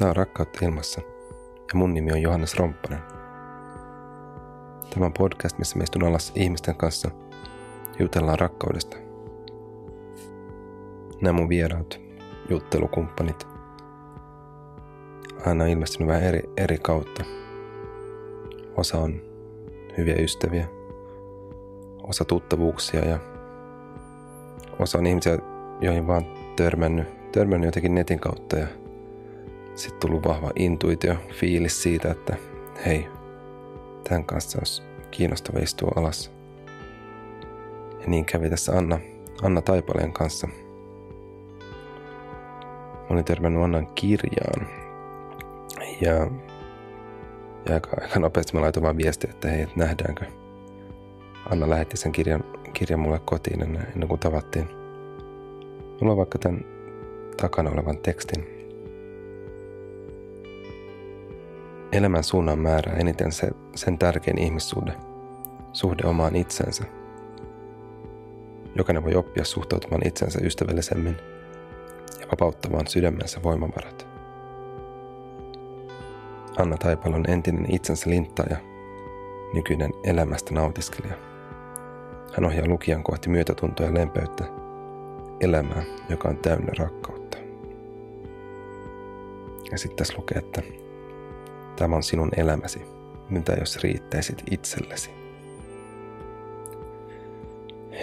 Tämä on Rakkautta ilmassa ja mun nimi on Johannes Romppanen. Tämä on podcast, missä me istun alas ihmisten kanssa ja jutellaan rakkaudesta. Nämä mun vieraat, juttelukumppanit, aina on ilmestynyt vähän eri, eri kautta. Osa on hyviä ystäviä, osa tuttavuuksia ja osa on ihmisiä, joihin vaan törmännyt, törmännyt jotenkin netin kautta ja sitten tullut vahva intuitio, fiilis siitä, että hei, tämän kanssa olisi kiinnostava istua alas. Ja niin kävi tässä Anna, Anna Taipaleen kanssa. Mä olin törmännyt Annan kirjaan. Ja, ja aika, aika nopeasti mä laitoin vaan viestiä, että hei, että nähdäänkö. Anna lähetti sen kirjan, kirjan mulle kotiin ennen, ennen kuin tavattiin. Mulla on vaikka tämän takana olevan tekstin Elämän suunnan määrää eniten se, sen tärkein ihmissuhde, suhde omaan itsensä. Jokainen voi oppia suhtautumaan itsensä ystävällisemmin ja vapauttamaan sydämensä voimavarat. Anna Taipalo on entinen itsensä linttaja, nykyinen elämästä nautiskelija. Hän ohjaa lukijan kohti myötätuntoa ja lempeyttä, elämää, joka on täynnä rakkautta. Ja sitten tässä lukee, että Tämä on sinun elämäsi. Mitä jos riittäisit itsellesi?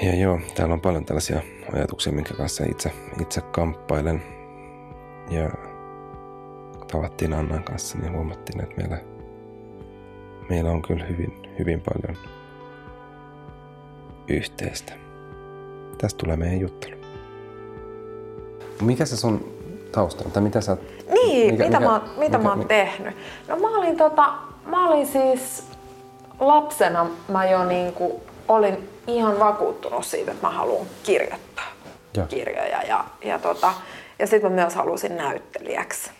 Ja joo, täällä on paljon tällaisia ajatuksia, minkä kanssa itse, itse kamppailen. Ja tavattiin Annan kanssa, niin huomattiin, että meillä, meillä on kyllä hyvin, hyvin paljon yhteistä. Tästä tulee meidän juttelu. Mikä se sun tausta on? Tai mitä sä niin, mikä, mitä, mikä, mä, mitä mikä, mä oon mikä? tehnyt? No mä olin, tota, mä olin siis lapsena, mä jo niinku olin ihan vakuuttunut siitä, että mä haluan kirjoittaa ja. kirjoja. Ja, ja, tota, ja sitten mä myös halusin näyttelijäksi.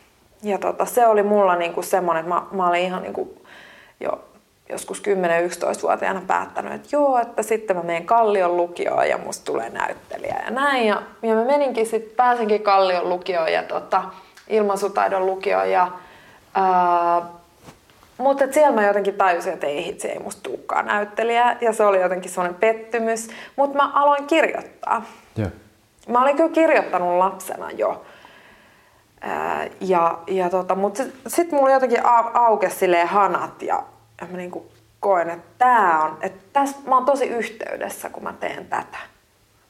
Ja tota, se oli mulla niinku semmoinen, että mä, mä olin ihan niinku jo joskus 10-11-vuotiaana päättänyt, että joo, että sitten mä menen Kallion lukioon ja musta tulee näyttelijä ja näin. Ja, ja mä meninkin sitten, pääsinkin Kallion lukioon ja tota, ilmaisutaidon lukio. Ja, ää, mutta siellä mä jotenkin tajusin, että ei hitse, ei musta tulekaan näyttelijä. Ja se oli jotenkin semmoinen pettymys. Mutta mä aloin kirjoittaa. Yeah. Mä olin kyllä kirjoittanut lapsena jo. Ää, ja, ja tota, mutta sitten sit mulla jotenkin au, aukesi hanat ja mä niinku koen, että tää on, että tästä mä oon tosi yhteydessä, kun mä teen tätä.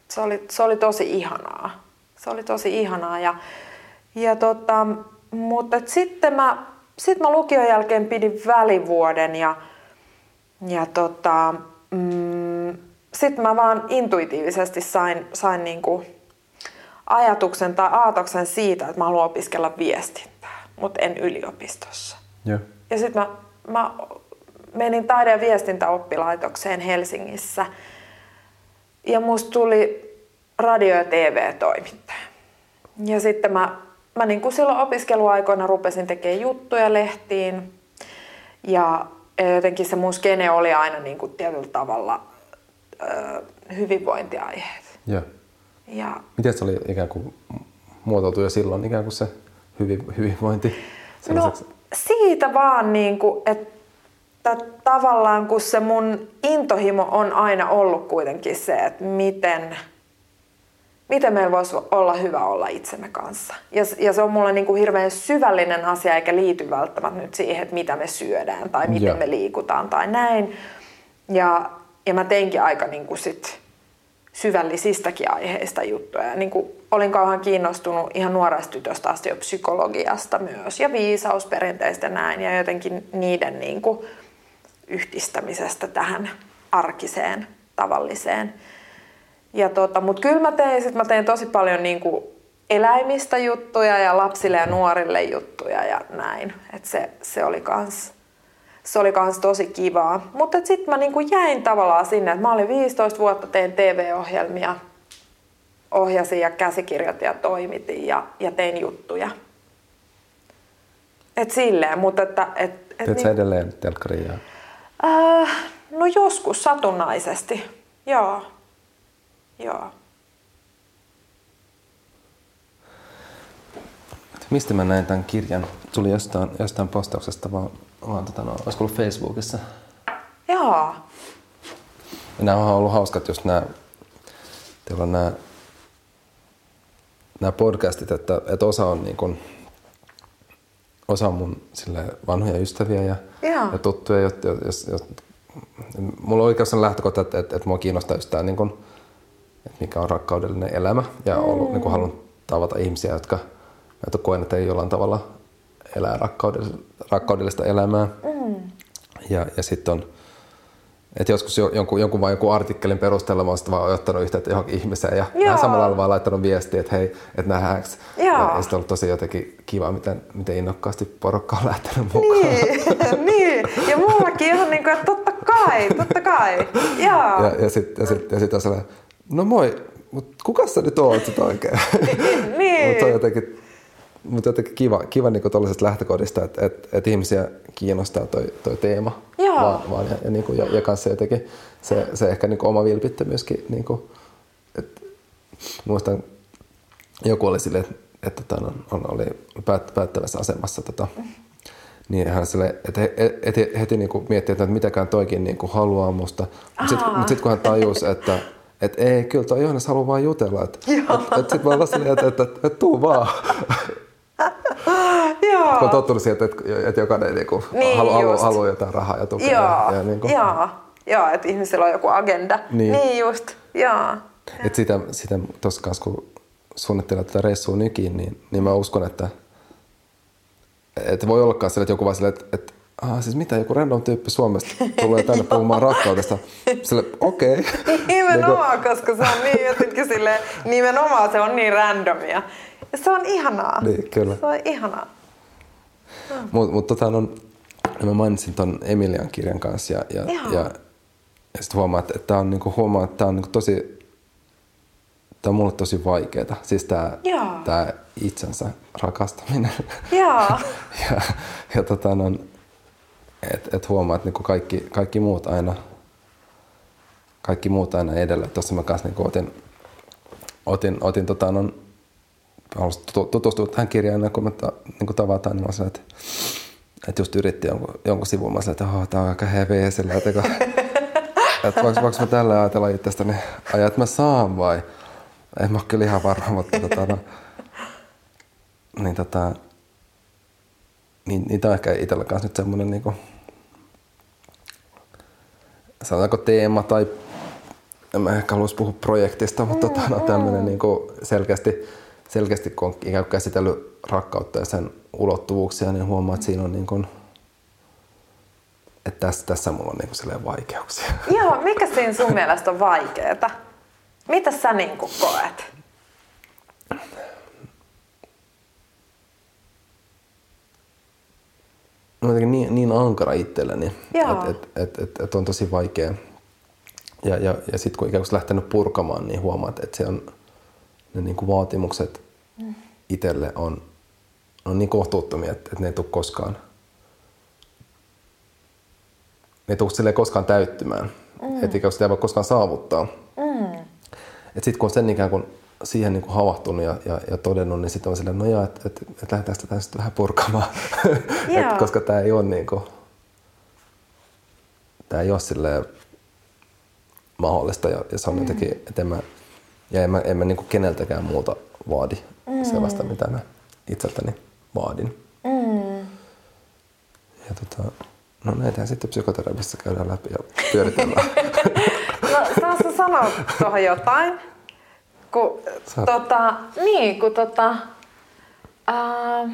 Se oli, se oli tosi ihanaa. Se oli tosi ihanaa ja, ja tota, mutta sitten mä, sit mä lukion jälkeen pidin välivuoden ja, ja tota, mm, sitten mä vaan intuitiivisesti sain, sain niinku ajatuksen tai aatoksen siitä, että mä haluan opiskella viestintää, mutta en yliopistossa. Yeah. Ja sitten mä, mä menin taide- ja viestintäoppilaitokseen Helsingissä ja musta tuli radio- ja TV-toimittaja. Ja sitten mä mä niin kuin silloin opiskeluaikoina rupesin tekemään juttuja lehtiin ja jotenkin se mun skene oli aina niin kuin tietyllä tavalla ö, hyvinvointiaiheet. Ja. ja. Miten se oli ikään kuin muotoutui jo silloin ikään kuin se hyvinvointi? No siitä vaan, niin kuin, että tavallaan kun se mun intohimo on aina ollut kuitenkin se, että miten – miten meillä voisi olla hyvä olla itsemme kanssa. Ja, ja se on mulle niin kuin hirveän syvällinen asia, eikä liity välttämättä nyt siihen, että mitä me syödään tai miten yeah. me liikutaan tai näin. Ja, ja mä teinkin aika niin kuin sit syvällisistäkin aiheista juttuja. Ja niin kuin olin kauhean kiinnostunut ihan nuoresta tytöstä asti jo psykologiasta myös ja viisausperinteistä näin ja jotenkin niiden niin kuin yhdistämisestä tähän arkiseen, tavalliseen. Ja tota, Mutta kyllä mä tein, sit mä tein tosi paljon niinku eläimistä juttuja ja lapsille ja nuorille juttuja ja näin. Et se, se oli kans se oli kans tosi kivaa. Mutta sitten mä niinku jäin tavallaan sinne, että mä olin 15 vuotta, tein TV-ohjelmia, ohjasin ja käsikirjoitin ja toimitin ja, ja tein juttuja. Et silleen, mutta että... Et, et Teet niin, edelleen telkkaria? Äh, no joskus satunnaisesti, joo. Joo. Mistä mä näin tämän kirjan? Tuli jostain, jostain postauksesta vaan, vaan tota, no, olisiko ollut Facebookissa. Joo. Nämä on ollut hauskat just nämä, teillä on nämä, nämä podcastit, että, että osa on niin kuin, osa on mun sille vanhoja ystäviä ja, Joo. ja tuttuja, jos, jos, jos, mulla on oikeastaan lähtökohta, että, että, että mua kiinnostaa just tämä, niin kuin, että mikä on rakkaudellinen elämä ja ollut, niin kuin haluan tavata ihmisiä, jotka, jotka koen, että ei jollain tavalla elää rakkaudellista, rakkaudellista elämää. Mm. Ja, ja sitten on, että joskus jo, jonkun, jonkun vaan joku artikkelin perusteella mä oon vaan ottanut yhteyttä johonkin ihmiseen ja Joo. vähän samalla lailla vaan laittanut viestiä, että hei, että nähdäänkö. Ja, ja sitten on ollut tosi jotenkin kiva, miten, miten innokkaasti porukka on lähtenyt mukaan. Niin, niin. Ja mullakin ihan niin kuin, että totta kai, totta kai. Joo. Ja, ja sitten ja sit, ja sit on sellainen, no moi, mutta kuka sä nyt oot sit oikein? Niin. mutta on jotenkin, mut jotenkin kiva, kiva niin tuollaisesta lähtökohdista, että et, et ihmisiä kiinnostaa toi, toi teema. Joo. Vaan, vaan ja, ja, niin kuin, ja, ja kanssa jotenkin se, se ehkä niin kuin oma vilpittömyyskin, niin kuin, että muistan joku oli silleen, että, että tota, on, on, oli päät, päättävässä asemassa tota, niin hän sille, että he, et, et, heti niin kuin miettii, että mitäkään toikin niin kuin haluaa musta. Mutta sitten mut sit, kun hän tajusi, että et ei, kyllä toi Johannes haluaa vaan jutella. Että et, et sitten mä olin silleen, että et, et, et, tuu vaan. Joo. Kun on tottunut siihen, että, että, jokainen niin kuin, Niin, just. haluaa jotain rahaa ja tukea. Joo, Ja, ja niin kuin, joo. Joo, että ihmisillä on joku agenda. Niin. niin just, joo. Et sitä, sitä tuossa kanssa, kun suunnittelee tätä reissua nykiin, niin, niin mä uskon, että, että voi ollakaan sille, että joku vaan sille, että, että ah, siis mitä, joku random tyyppi Suomesta tulee tänne puhumaan rakkaudesta. Sille, okei. Okay. Nimenomaan, koska se on niin jotenkin sille, nimenomaan se on niin randomia. Se on ihanaa. Niin, kyllä. Se on ihanaa. Mutta mut, tota, no, mä mainitsin ton Emilian kirjan kanssa ja, ja, ja, ja sitten huomaa, että, tää on, niinku, huomaa, että tää on niinku tosi, tää on mulle tosi vaikeeta. Siis tää, Joo. tää itsensä rakastaminen. Joo. ja, ja tota, no, et, et huomaa, että niinku kaikki, kaikki muut aina kaikki muut aina edellä. Tuossa mä kanssa niinku otin, otin, otin tota, no, halusin tutu- tutustua tähän kirjaan kuin me ta, niin tavataan, niin mä sanoin, että, että just yritti jonkun, jonkun sivun, mä sanoin, että oh, tää on aika heveä sillä, että, että, että voinko, voinko mä tällä ajatella itsestäni, ajaa, että mä saan vai? En mä ole kyllä ihan varma, mutta tota, no, niin tota, niin, niin tää on ehkä itsellä kanssa nyt semmonen niinku, sanotaanko teema tai en mä ehkä haluaisi puhua projektista, mutta tota, no, tämmöinen niinku selkeästi, selkeästi kun on ikään kuin käsitellyt rakkautta ja sen ulottuvuuksia, niin huomaa, että siinä on niin kuin, että tässä, tässä mulla on niin kuin vaikeuksia. Joo, mikä siinä sun mielestä on vaikeeta? Mitä sä niin koet? No jotenkin niin, niin ankara itselleni, että et, et, et, et on tosi vaikea. Ja, ja, ja sitten kun ikään kuin lähtenyt purkamaan, niin huomaat, että se on, ne niin kuin vaatimukset Mm. itselle on, on niin kohtuuttomia, että, että ne ei tule koskaan, ne ei tule koskaan täyttymään. Mm. Että ikään kuin sitä ei voi koskaan saavuttaa. Mm. Et sitten kun on sen ikään kuin siihen niin kuin havahtunut ja, ja, ja todennut, niin sitten on silleen, no joo, että et, et lähdetään sitä sitten vähän purkamaan. Et, koska tämä ei ole niin kuin, tämä ei ole silleen mahdollista ja, ja se on mm. jotenkin, että en mä, ja en mä, en mä niin kuin keneltäkään muuta vaadi mm. sellaista, mitä mä itseltäni vaadin. Mm. Ja tota, no näitähän sitten psykoterapiassa käydään läpi ja pyöritellään. No, saas sä sanoa tuohon jotain? Kun, Saat. tota, niin, kun tota, ää,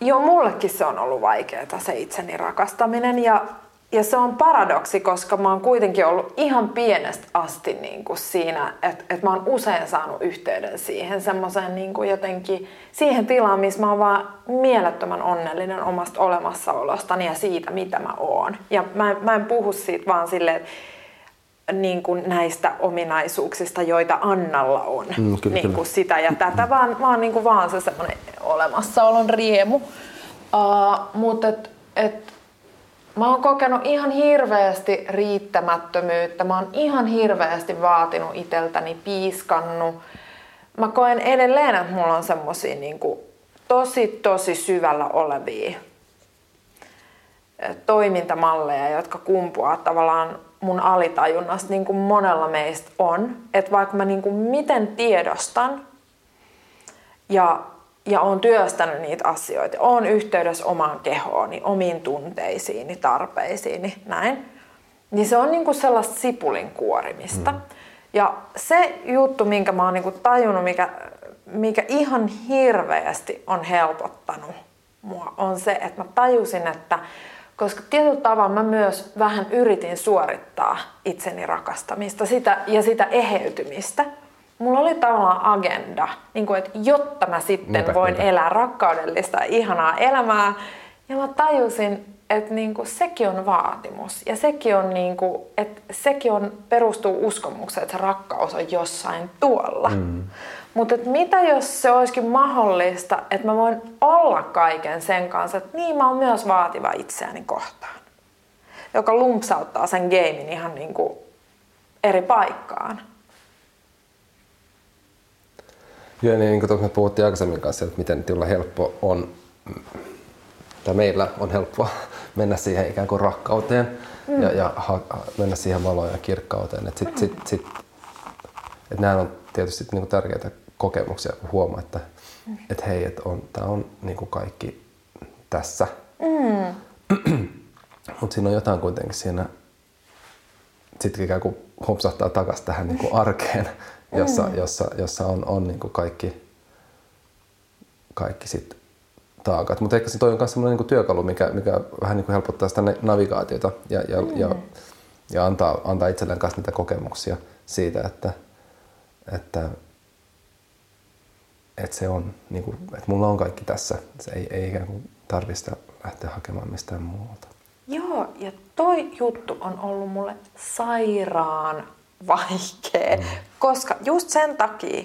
joo, mullekin se on ollut vaikeaa se itseni rakastaminen ja, ja se on paradoksi, koska mä oon kuitenkin ollut ihan pienestä asti niin kuin siinä, että, että mä oon usein saanut yhteyden siihen semmoiseen niin kuin jotenkin, siihen tilaan, missä mä oon vaan mielettömän onnellinen omasta olemassaolostani ja siitä, mitä mä oon. Ja mä, en- mä en puhu siitä vaan silleen, että niin kuin näistä ominaisuuksista, joita Annalla on. Mm, kyllä, niin kyllä. kuin sitä ja tätä, vaan, vaan, niin kuin vaan se semmoinen olemassaolon riemu. Uh, Mutta et, et, mä oon kokenut ihan hirveästi riittämättömyyttä. Mä oon ihan hirveästi vaatinut iteltäni, piiskannut. mä koen edelleen, että mulla on semmosia niin tosi tosi syvällä olevia toimintamalleja, jotka kumpuaa tavallaan mun alitajunnasta, niin kuin monella meistä on. Että vaikka mä niin kuin miten tiedostan ja, ja on työstänyt niitä asioita, on yhteydessä omaan kehooni, omiin tunteisiini, tarpeisiini, näin, niin se on niin kuin sellaista sipulin kuorimista. Mm. Ja se juttu, minkä mä oon niin kuin tajunnut, mikä, mikä ihan hirveästi on helpottanut mua, on se, että mä tajusin, että koska tietyllä tavalla mä myös vähän yritin suorittaa itseni rakastamista sitä, ja sitä eheytymistä. Mulla oli tavallaan agenda, niin kuin, että jotta mä sitten niinpä, voin niinpä. elää rakkaudellista ihanaa elämää. Ja mä tajusin, että niin kuin, sekin on vaatimus. Ja sekin, on, niin kuin, että sekin on, perustuu uskomukseen, että se rakkaus on jossain tuolla. Mm. Mutta mitä jos se olisikin mahdollista, että mä voin olla kaiken sen kanssa, että niin mä oon myös vaativa itseäni kohtaan. Joka lumpsauttaa sen gamein ihan niin kuin eri paikkaan. Joo, niin, niin kuin me puhuttiin aikaisemmin kanssa, että miten tulla helppo on, tai meillä on helppoa mennä siihen ikään kuin rakkauteen mm. ja, ja ha, mennä siihen valoon ja kirkkauteen. Että sit, sit, sit, et nämä on tietysti niin kuin tärkeitä kokemuksia, kun huomaa, että mm. et hei, että on, tämä on niin kuin kaikki tässä. Mm. Mutta siinä on jotain kuitenkin siinä, sitten ikään kuin hopsahtaa takaisin tähän niin kuin arkeen, jossa, mm. jossa, jossa on, on niin kuin kaikki, kaikki sit taakat. Mutta ehkä se toi on myös sellainen niin työkalu, mikä, mikä vähän niin kuin helpottaa sitä navigaatiota ja, ja, mm. ja, ja antaa, antaa itselleen kanssa niitä kokemuksia siitä, että, että että se on, niin kuin, että mulla on kaikki tässä. Se ei, ei ikään kuin tarvista lähteä hakemaan mistään muualta. Joo, ja toi juttu on ollut mulle sairaan vaikea, mm. Koska just sen takia,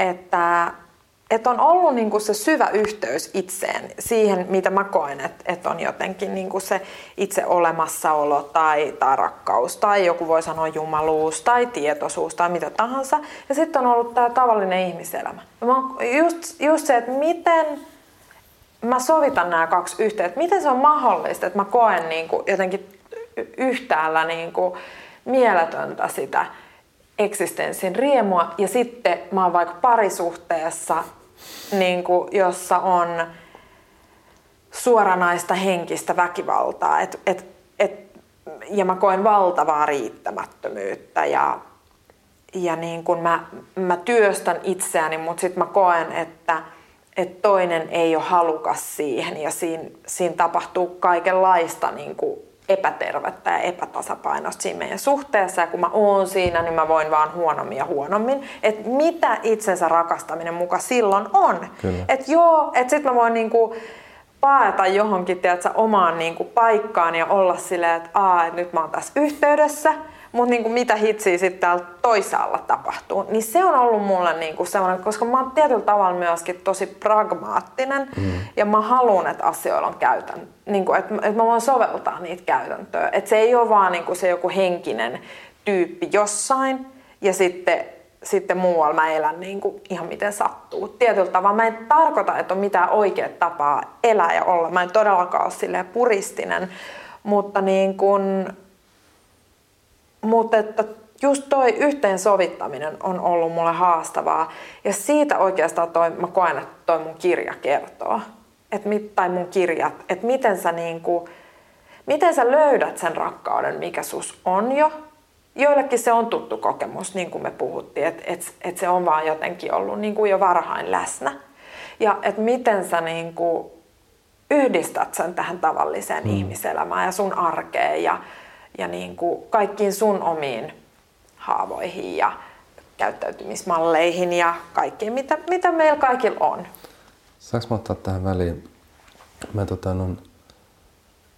että että on ollut niin kuin se syvä yhteys itseen, siihen mitä mä koen, että, että on jotenkin niin kuin se itse olemassaolo tai, tai rakkaus tai joku voi sanoa jumaluus tai tietoisuus tai mitä tahansa. Ja sitten on ollut tämä tavallinen ihmiselämä. Ja mä just, just se, että miten mä sovitan nämä kaksi yhteen, että miten se on mahdollista, että mä koen niin kuin jotenkin yhtäällä niin kuin mieletöntä sitä eksistenssin riemua ja sitten mä oon vaikka parisuhteessa niin kuin, jossa on suoranaista henkistä väkivaltaa. Et, et, et, ja mä koen valtavaa riittämättömyyttä ja, ja niin kun mä, mä työstän itseäni, mutta sitten mä koen, että et toinen ei ole halukas siihen ja siinä, siinä tapahtuu kaikenlaista niin kuin epätervettä ja epätasapainosta siinä meidän suhteessa. Ja kun mä oon siinä, niin mä voin vaan huonommin ja huonommin. Että mitä itsensä rakastaminen muka silloin on. Että joo, että sit mä voin niinku paeta johonkin tiedätkö, omaan niinku paikkaan ja olla silleen, että Aa, et nyt mä oon tässä yhteydessä – mutta niin mitä hitsiä sitten täällä toisaalla tapahtuu, niin se on ollut mulle niin kuin sellainen, koska mä oon tietyllä tavalla myöskin tosi pragmaattinen mm. ja mä haluan, että asioilla on käytän, niin kuin, että, että mä voin soveltaa niitä käytäntöä. Että se ei ole vaan niin kuin se joku henkinen tyyppi jossain ja sitten sitten muualla mä elän niin kuin ihan miten sattuu. Tietyllä tavalla mä en tarkoita, että on mitään oikea tapaa elää ja olla. Mä en todellakaan ole silleen puristinen, mutta niin kuin, mutta että just toi yhteensovittaminen on ollut mulle haastavaa. Ja siitä oikeastaan toi, mä koen, että toi mun kirja kertoo. Et mit, tai mun kirjat, että miten sä niinku, miten sä löydät sen rakkauden, mikä sus on jo. Joillekin se on tuttu kokemus, niin kuin me puhuttiin, että et, et se on vaan jotenkin ollut niin kuin jo varhain läsnä. Ja että miten sä niin kuin yhdistät sen tähän tavalliseen hmm. ihmiselämään ja sun arkeen ja, ja niin kuin kaikkiin sun omiin haavoihin ja käyttäytymismalleihin ja kaikkiin, mitä, mitä meillä kaikilla on. Saanko mä ottaa tähän väliin? Mä tota, no,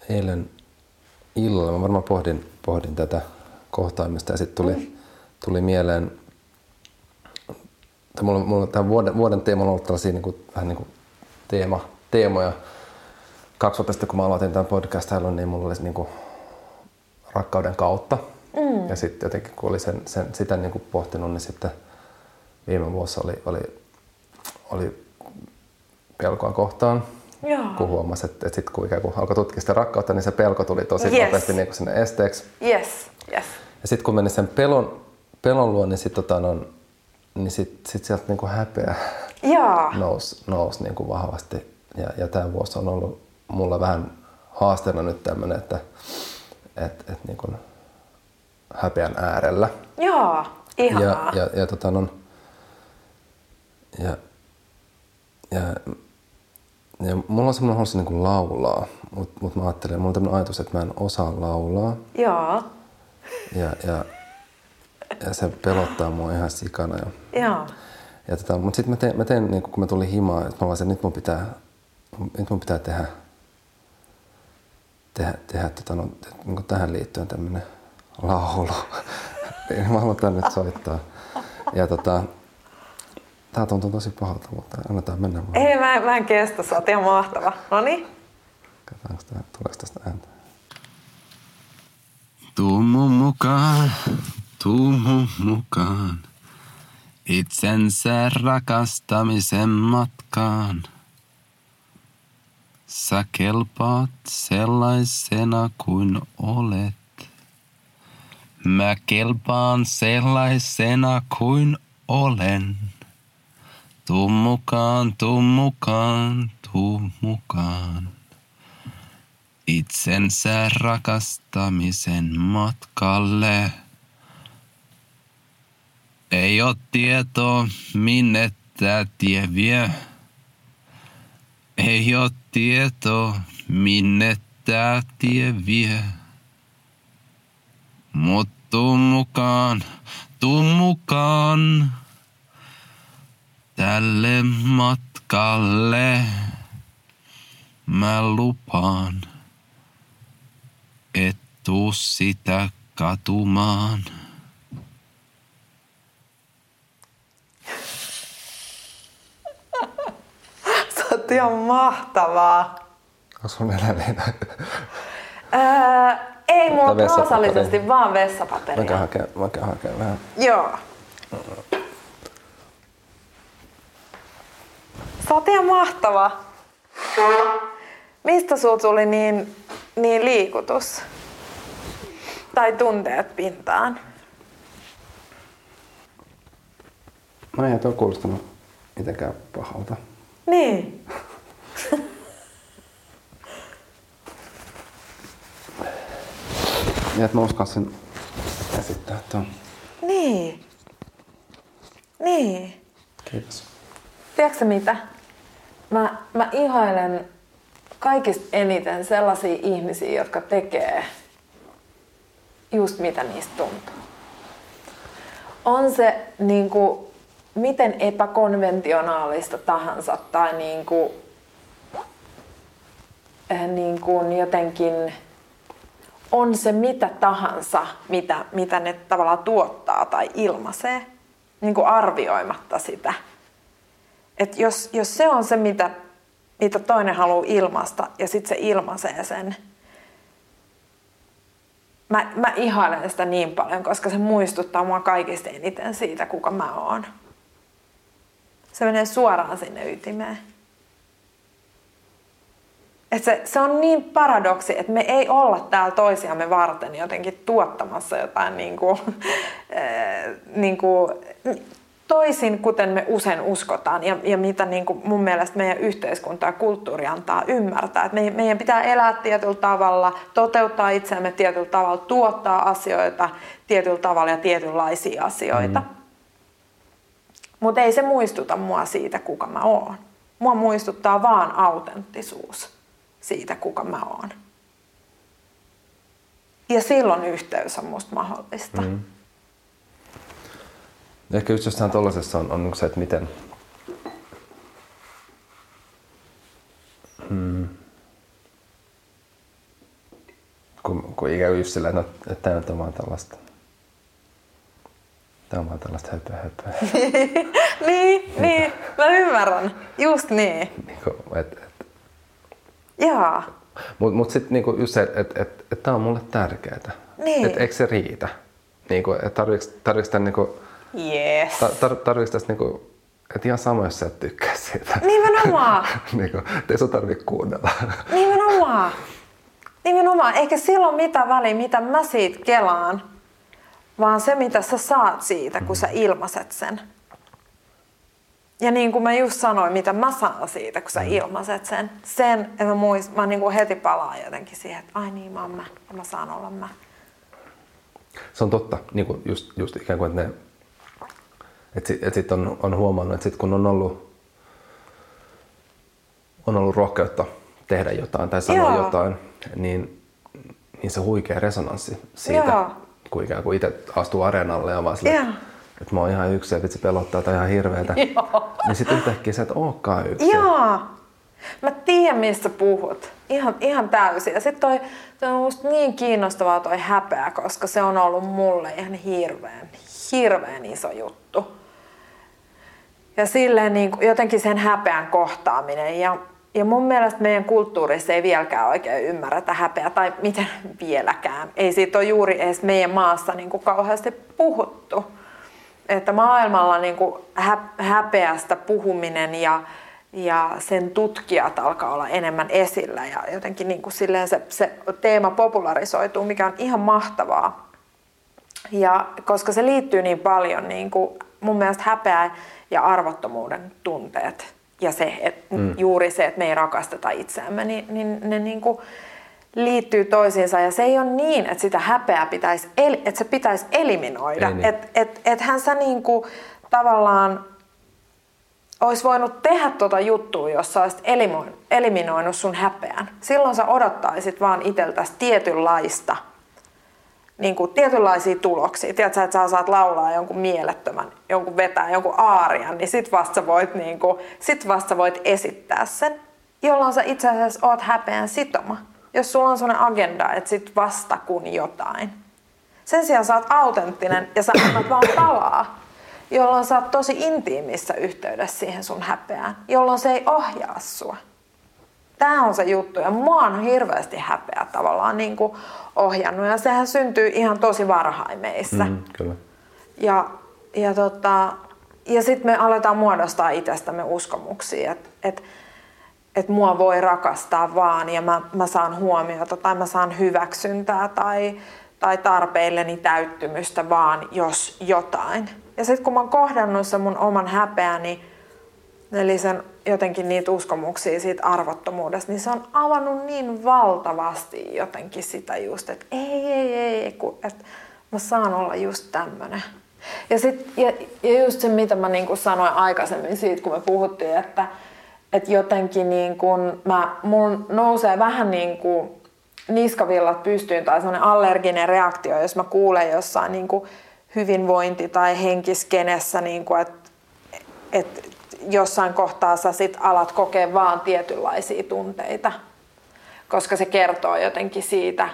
eilen illalla, mä varmaan pohdin, pohdin tätä kohtaamista ja sitten tuli, mm. tuli mieleen, että mulla, mulla tämän vuoden, vuoden teema on ollut tällaisia niin kuin, vähän niin kuin teema, teemoja. Kaksi vuotta sitten, kun mä aloitin tämän podcast niin mulla olisi niin kuin rakkauden kautta. Mm. Ja sitten jotenkin kun oli sen, sen, sitä niin kuin pohtinut, niin sitten viime vuosi oli, oli, oli pelkoa kohtaan. Joo. Kun huomasi, että, että sitten kun ikään kuin alkoi tutkia sitä rakkautta, niin se pelko tuli tosi Yes. nopeasti niin kuin sinne esteeksi. Yes, yes. Ja sitten kun meni sen pelon, pelon luo, niin sitten tota, no, niin sit, sit sieltä niin kuin häpeä Jaa. nousi nous niin kuin vahvasti. Ja, ja tämä vuosi on ollut mulla vähän haasteena nyt tämmöinen, että et, et niin kuin häpeän äärellä. Joo, Ja, ihanaa. ja, ja, tota, no, ja, ja, ja mulla on semmoinen halusi niin laulaa, mutta mut mä ajattelin, mulla on tämmöinen ajatus, että mä en osaa laulaa. Joo, Ja, ja, ja se pelottaa mua ihan sikana. Ja, joo. ja tota, mutta sitten mä tein, mä tein niin kun mä tulin himaan, että mä vaan nyt mun pitää, nyt mun pitää tehdä, tehdä, tehdä tota, no, niin kuin tähän liittyen tämmöinen laulu. niin mä haluan tän nyt soittaa. Ja tota, tää tuntuu tosi pahalta, mutta annetaan mennä vaan. Ei, mä, en- mä en kestä, sä oot ihan mahtava. Noniin. Katsotaanko tää, tuleeko tästä ääntä. Tuu mun mukaan, tuu mun mukaan. Itsensä rakastamisen matkaan. Sä kelpaat sellaisena kuin olet. Mä kelpaan sellaisena kuin olen. Tuu mukaan, tuu mukaan, tuu mukaan itsensä rakastamisen matkalle. Ei oo tietoa, minne tää tie vie. Ei oo tietoa, minne tää tie vie. Mut tuu mukaan, tuu mukaan tälle matkalle. Mä lupaan et tuu sitä katumaan. Oot ihan mahtavaa. Onko sun eläimiä? Öö, ei mulla proosallisesti, vaan Mä vessapaperia. käyn hakemaan, mä käyn hakemaan vähän. Joo. Sä oot ihan mahtava. Mistä sulla tuli niin, niin liikutus? Tai tunteet pintaan? No ei tuo kuulostanut mitenkään pahalta. Niin. Ja että mä uskalsin esittää tuon. Niin. Niin. Kiitos. Tiedätkö mitä? Mä, mä ihailen kaikista eniten sellaisia ihmisiä, jotka tekee just mitä niistä tuntuu. On se niin kuin, miten epäkonventionaalista tahansa tai niin kuin, eh, niin kuin jotenkin on se mitä tahansa, mitä, mitä ne tavallaan tuottaa tai ilmaisee, niin kuin arvioimatta sitä. Et jos, jos se on se, mitä, mitä toinen haluaa ilmaista ja sitten se ilmaisee sen, mä, mä ihailen sitä niin paljon, koska se muistuttaa mua kaikista eniten siitä, kuka mä oon. Se menee suoraan sinne ytimeen. Et se, se on niin paradoksi, että me ei olla täällä toisiamme varten jotenkin tuottamassa jotain niin kuin, äh, niin kuin, toisin, kuten me usein uskotaan ja, ja mitä niin kuin mun mielestä meidän yhteiskunta ja kulttuuri antaa ymmärtää. Että meidän, meidän pitää elää tietyllä tavalla, toteuttaa itseämme tietyllä tavalla, tuottaa asioita tietyllä tavalla ja tietynlaisia asioita. Mm. Mutta ei se muistuta mua siitä, kuka mä oon. Mua muistuttaa vaan autenttisuus siitä, kuka mä oon. Ja silloin yhteys on musta mahdollista. Mm. Ehkä just jossain tollasessa on, on se, että miten... Hmm. Kun, kun ikään kuin just sillä, että, no, että tämä on vaan tällaista... Tämä on vaan tällaista höpöä höpöä. niin, niin, mä ymmärrän. Just niin. niinku, et, et. Jaa. Mut, mut sitten niinku just se, että et, et, et tämä on mulle tärkeää. Niin. Et eikö se riitä? Niinku, et tarviiks, tarviiks tämän niinku Yes. tar- tar- tarviiko tästä niinku, että ihan sama, jos sä et tykkää siitä. Nimenomaan. niinku, ei sun tarvitse kuunnella. Nimenomaan. Nimenomaan. Eikä silloin mitään väliä, mitä mä siitä kelaan, vaan se, mitä sä saat siitä, kun sä ilmaiset sen. Ja niin kuin mä just sanoin, mitä mä saan siitä, kun sä ilmaiset sen, sen, että mä, muist, mä niin kuin heti palaan jotenkin siihen, että ai niin, mä oon mä, ja mä saan olla mä. Se on totta, niin kuin just, just ikään kuin, että ne, että sit, et sit on, on huomannut, että sit kun on ollut, on ollut rohkeutta tehdä jotain tai sanoa Joo. jotain, niin, niin se huikea resonanssi siitä, Joo. Kun ikään kuin itse astuu areenalle ja vaan sille, Joo. että mä oon ihan yksin ja vitsi pelottaa tai ihan hirveetä. Joo. Niin sitten yhtäkkiä sä et olekaan yksin. Joo. Mä tiedän, mistä puhut. Ihan, ihan täysin. Ja sitten toi, toi on musta niin kiinnostavaa toi häpeä, koska se on ollut mulle ihan hirveän, hirveän iso juttu. Ja silleen niin kuin jotenkin sen häpeän kohtaaminen. Ja, ja mun mielestä meidän kulttuurissa ei vieläkään oikein ymmärretä häpeää, tai miten vieläkään. Ei siitä ole juuri edes meidän maassa niin kuin kauheasti puhuttu. Että maailmalla niin kuin hä- häpeästä puhuminen ja, ja sen tutkijat alkaa olla enemmän esillä ja jotenkin niin kuin silleen se, se teema popularisoituu, mikä on ihan mahtavaa. Ja koska se liittyy niin paljon, niin kuin mun mielestä häpeä ja arvottomuuden tunteet ja se, että mm. juuri se, että me ei rakasteta itseämme, niin, niin ne niin kuin liittyy toisiinsa. Ja se ei ole niin, että sitä häpeää pitäisi, el, että se pitäisi eliminoida. Niin. Että et, ethän sä niin kuin tavallaan olisi voinut tehdä tota juttua, jos sä olisit eliminoinut sun häpeän. Silloin sä odottaisit vaan itseltäsi tietynlaista niin kuin tietynlaisia tuloksia. Tiedätkö, että sä saat laulaa jonkun mielettömän, jonkun vetää jonkun aarian, niin sit vasta sä voit, niin kuin, sit vasta voit esittää sen, jolloin sä itse asiassa oot häpeän sitoma. Jos sulla on sellainen agenda, että sit vasta kun jotain. Sen sijaan sä oot autenttinen ja sä annat vaan palaa, jolloin sä oot tosi intiimissä yhteydessä siihen sun häpeään, jolloin se ei ohjaa sua. Tämä on se juttu ja mua on hirveästi häpeä tavallaan niin kuin ohjannut ja sehän syntyy ihan tosi varhain meissä. Mm, kyllä. Ja, ja, tota, ja sitten me aletaan muodostaa itsestämme uskomuksia, että et, et mua voi rakastaa vaan ja mä, mä saan huomiota tai mä saan hyväksyntää tai, tai tarpeilleni täyttymystä vaan jos jotain. Ja sitten kun mä oon kohdannut sen mun oman häpeäni, eli sen jotenkin niitä uskomuksia siitä arvottomuudesta, niin se on avannut niin valtavasti jotenkin sitä just, että ei, ei, ei, kun, että mä saan olla just tämmönen. Ja, sit, ja, ja just se, mitä mä niin sanoin aikaisemmin siitä, kun me puhuttiin, että, että jotenkin niin kun mä, mun nousee vähän niin kuin niskavillat pystyyn tai sellainen allerginen reaktio, jos mä kuulen jossain niin kuin hyvinvointi- tai henkiskenessä, niin kuin, että, että jossain kohtaa sä sit alat kokea vaan tietynlaisia tunteita, koska se kertoo jotenkin siitä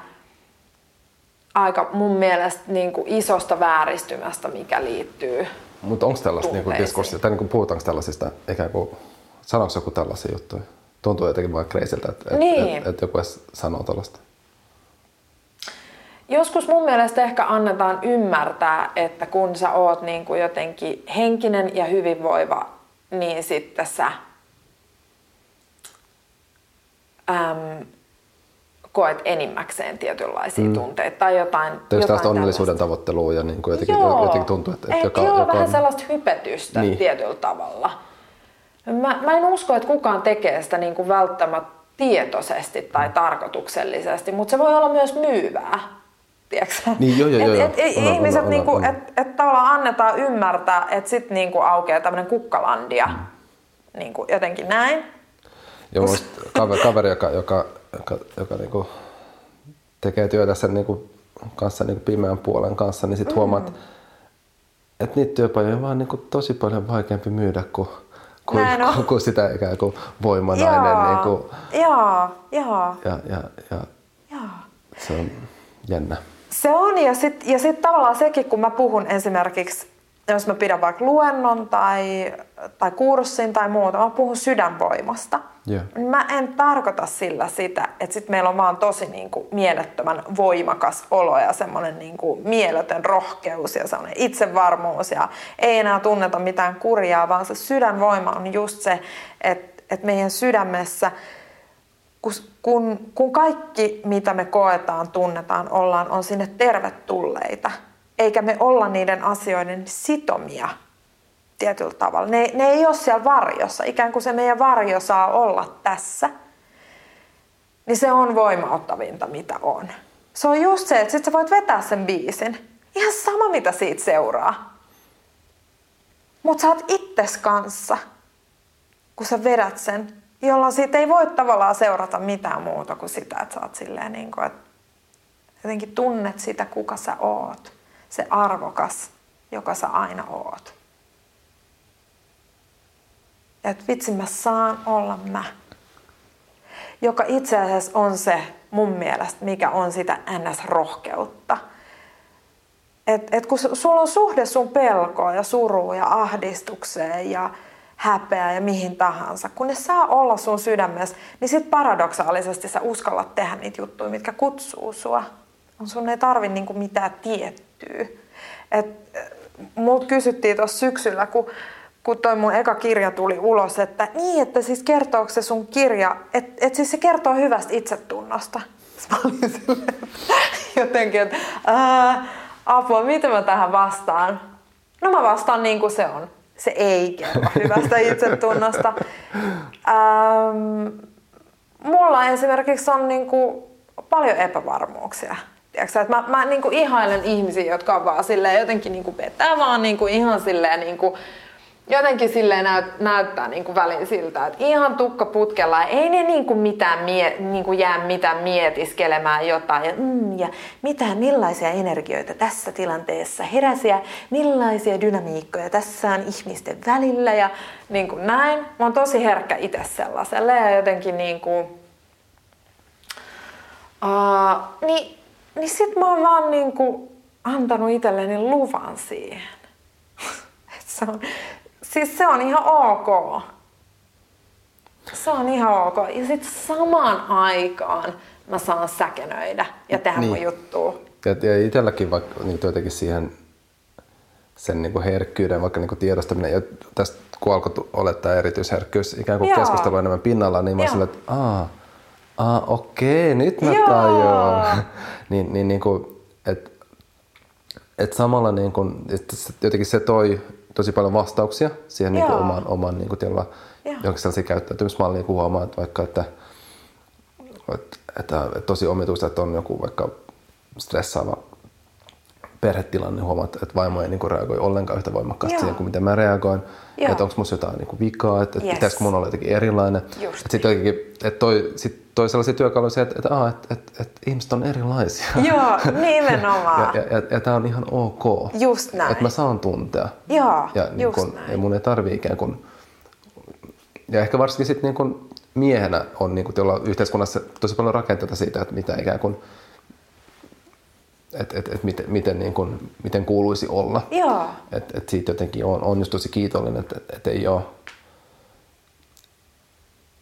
aika mun mielestä niin kuin isosta vääristymästä, mikä liittyy. Mutta onko tällaista niinku tunteisiin. diskurssia, tai niinku puhutaanko tällaisista ikään kuin, sanooko joku tällaisia juttuja? Tuntuu jotenkin vaan kreisiltä, että et, Niin. et, et joku edes sanoo tällaista. Joskus mun mielestä ehkä annetaan ymmärtää, että kun sä oot niin kuin jotenkin henkinen ja hyvinvoiva, niin sitten sä äm, koet enimmäkseen tietynlaisia mm. tunteita tai jotain. Tai jotain tällaista onnellisuuden tavoittelua ja niin kuin jotenkin, Joo. jotenkin tuntuu, että, Et että joka, joo, joka vähän on, sellaista hypetystä niin. tietyllä tavalla. Mä, mä en usko, että kukaan tekee sitä niin kuin välttämättä tietoisesti tai tarkoituksellisesti, mutta se voi olla myös myyvää. Tiedätkö? Niin, joo, joo, joo, et, joo. et, On, ihmiset, on, niinku, on. et, et tavallaan annetaan ymmärtää, että sitten niinku aukeaa tämmöinen kukkalandia. Mm. Niinku jotenkin näin. mulla olisi kaveri, kaveri, joka, joka, joka, joka niin kuin tekee työtä sen niin kuin kanssa niin kuin pimeän puolen kanssa, niin sitten mm. huomaat, että niitä työpajoja on vaan niin kuin tosi paljon vaikeampi myydä kuin, kuin, on. kuin, kuin sitä ikään kuin voimanainen. Niin kuin, joo, joo, ja, ja, ja joo. se on jännä. Se on ja sitten ja sit tavallaan sekin, kun mä puhun esimerkiksi, jos mä pidän vaikka luennon tai tai kurssin tai muuta, mä puhun sydänvoimasta. Joo. Mä en tarkoita sillä sitä, että sit meillä on vaan tosi niin kuin mielettömän voimakas olo ja semmoinen niin kuin mieletön rohkeus ja semmoinen itsevarmuus ja ei enää tunneta mitään kurjaa, vaan se sydänvoima on just se, että, että meidän sydämessä kun, kun, kun kaikki, mitä me koetaan, tunnetaan, ollaan, on sinne tervetulleita, eikä me olla niiden asioiden sitomia tietyllä tavalla. Ne, ne ei ole siellä varjossa, ikään kuin se meidän varjo saa olla tässä, niin se on voimauttavinta, mitä on. Se on just se, että sit sä voit vetää sen biisin. Ihan sama, mitä siitä seuraa. Mutta sä oot itses kanssa, kun sä vedät sen, jolloin siitä ei voi tavallaan seurata mitään muuta kuin sitä, että sä oot silleen niin kuin, että jotenkin tunnet sitä, kuka sä oot. Se arvokas, joka sä aina oot että vitsi mä saan olla mä. Joka itse asiassa on se mun mielestä, mikä on sitä ns-rohkeutta. Et, et kun sulla on suhde sun pelkoa ja suruun ja ahdistukseen ja häpeää ja mihin tahansa, kun ne saa olla sun sydämessä, niin sit paradoksaalisesti sä uskallat tehdä niitä juttuja, mitkä kutsuu sua. Sun ei tarvi niinku mitään tiettyä. Et, multa kysyttiin tuossa syksyllä, kun kun toi mun eka kirja tuli ulos, että niin, että siis kertooko se sun kirja, että et siis se kertoo hyvästä itsetunnosta. Mä olin silleen, jotenkin, että apua, miten mä tähän vastaan? No mä vastaan niin kuin se on. Se ei kerro hyvästä itsetunnosta. Ähm, mulla esimerkiksi on niin kuin paljon epävarmuuksia. Tiedätkö, että mä, mä niin kuin ihailen ihmisiä, jotka on vaan silleen jotenkin niin kuin vetää vaan niin kuin ihan silleen niin kuin jotenkin silleen näyt, näyttää niin kuin välin siltä, että ihan tukka putkella, ei ne niin kuin mitään mie, niin kuin jää mitään mietiskelemään jotain ja, mm, ja mitään, millaisia energioita tässä tilanteessa heräsi ja millaisia dynamiikkoja tässä on ihmisten välillä ja niin kuin näin. Mä oon tosi herkkä itse sellaiselle ja jotenkin niin kuin, uh, niin, niin sit mä oon vaan niin kuin antanut itselleni luvan siihen. se on, Siis se on ihan ok. Se on ihan ok. Ja sitten samaan aikaan mä saan säkenöidä ja tehdä niin. mun juttua. Ja, ja itselläkin vaikka niin jotenkin siihen sen niin kuin herkkyyden, vaikka niin kuin tiedostaminen, ja tästä kun alkoi olla tämä erityisherkkyys ikään kuin Joo. keskustelu enemmän pinnalla, niin mä olin että aa, aa, okei, nyt mä tajuan. niin, niin, niin kuin, että et samalla niin kuin, että jotenkin se toi tosi paljon vastauksia siihen niin kuin oman, oman niin kuin tiellä, johonkin sellaisia käyttäytymismalliin, kun huomaa, että vaikka, että, että, että, että tosi omituista, että on joku vaikka stressaava perhetilanne, huomaat, että vaimo ei niin kuin reagoi ollenkaan yhtä voimakkaasti Joo. siihen kuin miten mä reagoin. Joo. Että onko musta jotain niin kuin vikaa, että, yes. pitäisikö mun olla jotenkin erilainen. Että sitten jotenkin, että toi, sit toi sellaisia työkaluja, että, että, että, että, että, että ihmiset on erilaisia. Joo, nimenomaan. ja, ja, ja, ja tämä on ihan ok. Just näin. Että mä saan tuntea. Joo, ja niin kun, näin. Ja mun ei tarvii ikään kuin... Ja ehkä varsinkin sitten niin kun miehenä on niin kun yhteiskunnassa tosi paljon rakenteita siitä, että mitä ikään kuin että et, et miten, miten, niin kun, miten kuuluisi olla. Joo. Et, et siitä jotenkin on, on just tosi kiitollinen, että et ei ole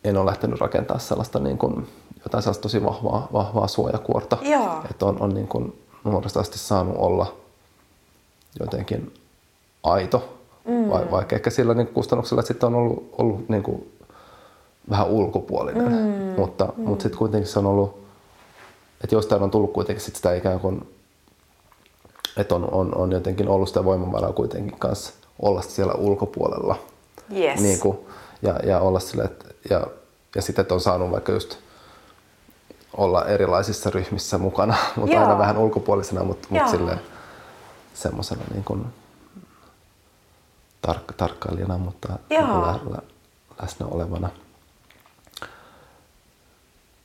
en ole lähtenyt rakentamaan sellaista niin kuin, jotain sellaista tosi vahvaa, vahvaa suojakuorta. Joo. Että on, on niin kuin nuoresta asti saanut olla jotenkin aito, mm. Va, vaikka ehkä sillä niin kustannuksella sitten on ollut, ollut niin kuin vähän ulkopuolinen. Mm. Mutta, mm. mutta sitten kuitenkin se on ollut, että jostain on tullut kuitenkin sit sitä ikään kuin, että on, on, on jotenkin ollut sitä voimavaraa kuitenkin kanssa olla siellä ulkopuolella. Yes. Niin kuin, ja, ja olla sille, että, ja, ja sitten, että on saanut vaikka just olla erilaisissa ryhmissä mukana, mutta Joo. aina vähän ulkopuolisena, mutta, mutta silleen semmoisena niin kuin tark, tarkkailijana, mutta lä, lä, läsnä olevana.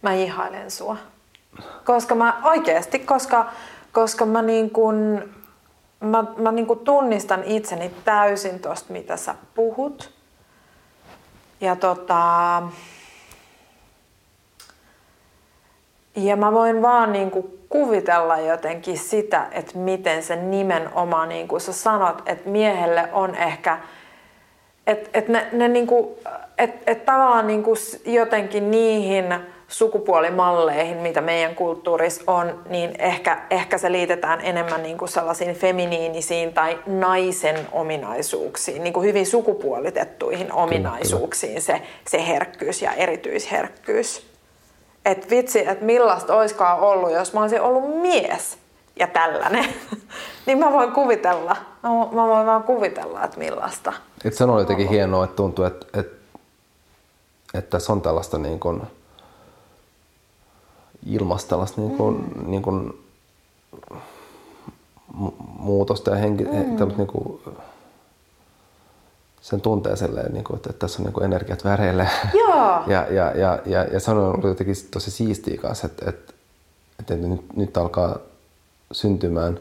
Mä ihailen sua. Koska mä oikeasti, koska, koska mä, niin kun, mä, mä niin kun tunnistan itseni täysin tosta, mitä sä puhut. Ja tota, ja mä voin vaan niin kuin kuvitella jotenkin sitä, että miten se nimenomaan, niin kuin sä sanot, että miehelle on ehkä että et ne, ne niinku, et, et tavallaan niinku s- jotenkin niihin sukupuolimalleihin, mitä meidän kulttuurissa on, niin ehkä, ehkä se liitetään enemmän niinku sellaisiin feminiinisiin tai naisen ominaisuuksiin, niinku hyvin sukupuolitettuihin ominaisuuksiin se, se herkkyys ja erityisherkkyys. Et vitsi, että millaista oiskaan ollut, jos mä olisin ollut mies ja tällainen. niin mä voin kuvitella, mä voin vaan kuvitella, että millaista. Et se on jotenkin hienoa, että tuntuu, että, että, että tässä on tällaista niin kuin, ilmasta tällaista niin kuin, mm. niin kuin, mu- muutosta ja henki, mm. niin kuin, sen tuntee silleen, niin kuin, että, että tässä on niin kuin energiat väreille. Joo. ja, ja, ja, ja, ja se on ollut jotenkin tosi siistiä kanssa, että, että, että nyt, nyt alkaa syntymään.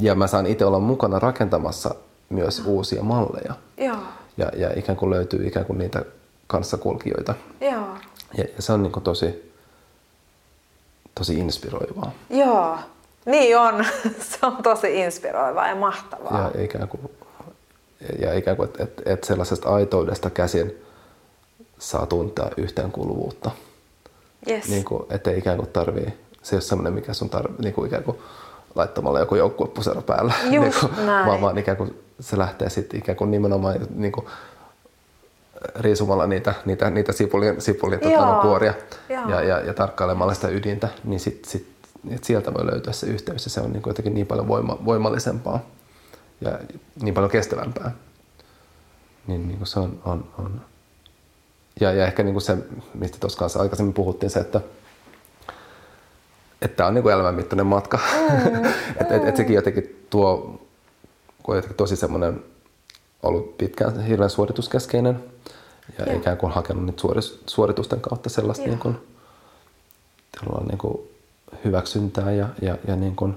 Ja mä saan itse olla mukana rakentamassa myös uusia malleja. Joo, Ja, ja ikään kuin löytyy ikään kuin niitä kanssakulkijoita. joo, Ja, ja se on niin kuin tosi, tosi inspiroivaa. joo. Niin on. se on tosi inspiroivaa ja mahtavaa. Ja ikään kuin, ja ikään kuin että et, et sellaisesta aitoudesta käsin saa tuntea yhteenkuuluvuutta. Yes. Niin kuin, ettei ikään kuin tarvii, se ei ole semmoinen, mikä sun tarvii, niin kuin ikään kuin laittamalla joku joukkuepusero päällä. Just niin kuin, näin. vaan, vaan ikään kuin se lähtee sitten ikään kuin nimenomaan niin kuin riisumalla niitä, niitä, niitä sipulien, sipulien Joo. tota, kuoria ja, ja, ja tarkkailemalla sitä ydintä, niin sit, sit, et sieltä voi löytyä se yhteys ja se on niin jotenkin niin paljon voima, voimallisempaa ja niin paljon kestävämpää. Niin, niin kuin se on, on, on. Ja, ja ehkä niin kuin se, mistä tuossa kanssa aikaisemmin puhuttiin, se, että että tämä on niin kuin elämänmittainen matka. Mm, että et, et sekin jotenkin tuo, kun on jotenkin tosi semmoinen ollut pitkään hirveän suorituskeskeinen ja Joo. ikään kuin hakenut niitä suoritusten kautta sellaista niin kuin, niin kuin hyväksyntää ja, ja, ja niin kuin,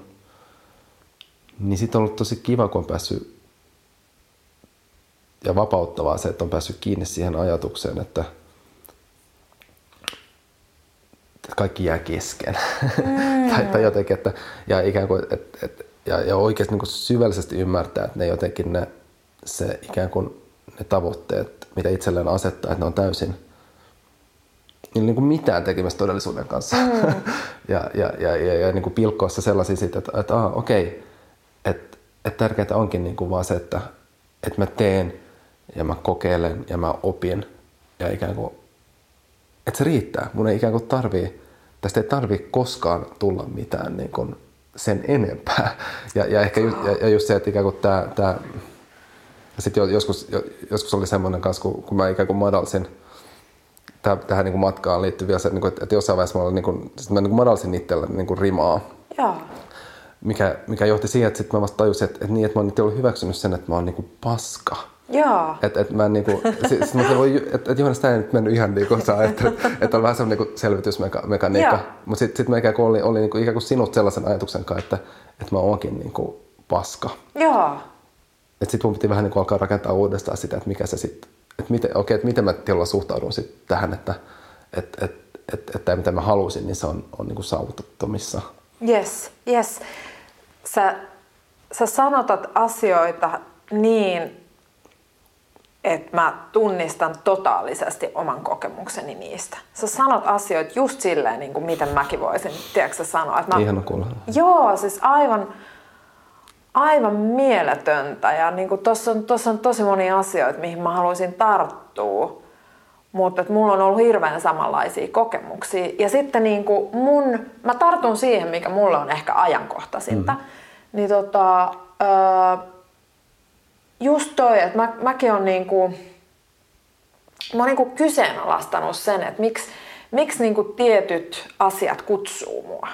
niin sitten on ollut tosi kiva, kun on päässyt ja vapauttavaa se, että on päässyt kiinni siihen ajatukseen, että kaikki jää kesken. Mm. tai, tai jotenkin, että, ja ikään kuin, et, et, ja, ja oikeasti niin syvällisesti ymmärtää, että ne jotenkin ne, se ikään kuin ne tavoitteet, mitä itselleen asettaa, että ne on täysin niillä niin kuin mitään tekemistä todellisuuden kanssa. Mm. ja, ja, ja, ja, ja niin kuin pilkkoa se sellaisia siitä, että, että aha, okei, että, että tärkeintä onkin niin kuin vaan se, että, että mä teen ja mä kokeilen ja mä opin ja ikään kuin että se riittää. Mun ei ikään kuin tarvii, tästä ei tarvii koskaan tulla mitään niin kuin sen enempää. Ja, ja ehkä just, ja, ja just se, että ikään kuin tämä, tämä ja sitten joskus, jo- joskus oli semmoinen kanssa, kun, kun mä ikään kuin madalsin täh, tähän niin kuin matkaan liittyy vielä se, niin kuin, että, että jossain vaiheessa mä, olin, niin kuin, sit mä niin kuin madalsin itselle niin kuin rimaa, Joo. mikä, mikä johti siihen, että sitten mä vasta tajusin, että, että, niin, että mä oon nyt ollut hyväksynyt sen, että mä oon niin kuin paska. Joo. Että et mä niinku, sit mä sanoin, että et Johannes, tää ei nyt mennyt ihan niinku sä ajattelet, että on vähän semmoinen niinku selvitysmekaniikka. Mutta sitten sit mä ikään kuin oli, oli niinku, ikään kuin sinut sellaisen ajatuksen kanssa, että, että mä oonkin niinku paska. Joo. Että sitten mun piti vähän niinku alkaa rakentaa uudestaan sitä, että mikä se sitten, että miten, okei, että miten mä tietyllä suhtaudun sit tähän, että et, et, et, että mitä mä halusin, niin se on, on niinku saavutettomissa. Yes, yes. Sä, sä sanotat asioita niin, että mä tunnistan totaalisesti oman kokemukseni niistä. Sä sanot asioita just silleen, niin kuin miten mäkin voisin, tiedätkö sä sanoa. Että mä, Ihana kuulla. Joo, siis aivan, aivan mieletöntä. Ja niin kuin tossa, on, tossa on tosi monia asioita, mihin mä haluaisin tarttua. Mutta et mulla on ollut hirveän samanlaisia kokemuksia. Ja sitten niin kuin mun, mä tartun siihen, mikä mulle on ehkä ajankohtaisinta. Mm. Niin tota, öö, just toi, että mä, mäkin on niin kuin, mä oon niin kuin kyseenalaistanut sen, että miksi, miksi niin kuin tietyt asiat kutsuu mua.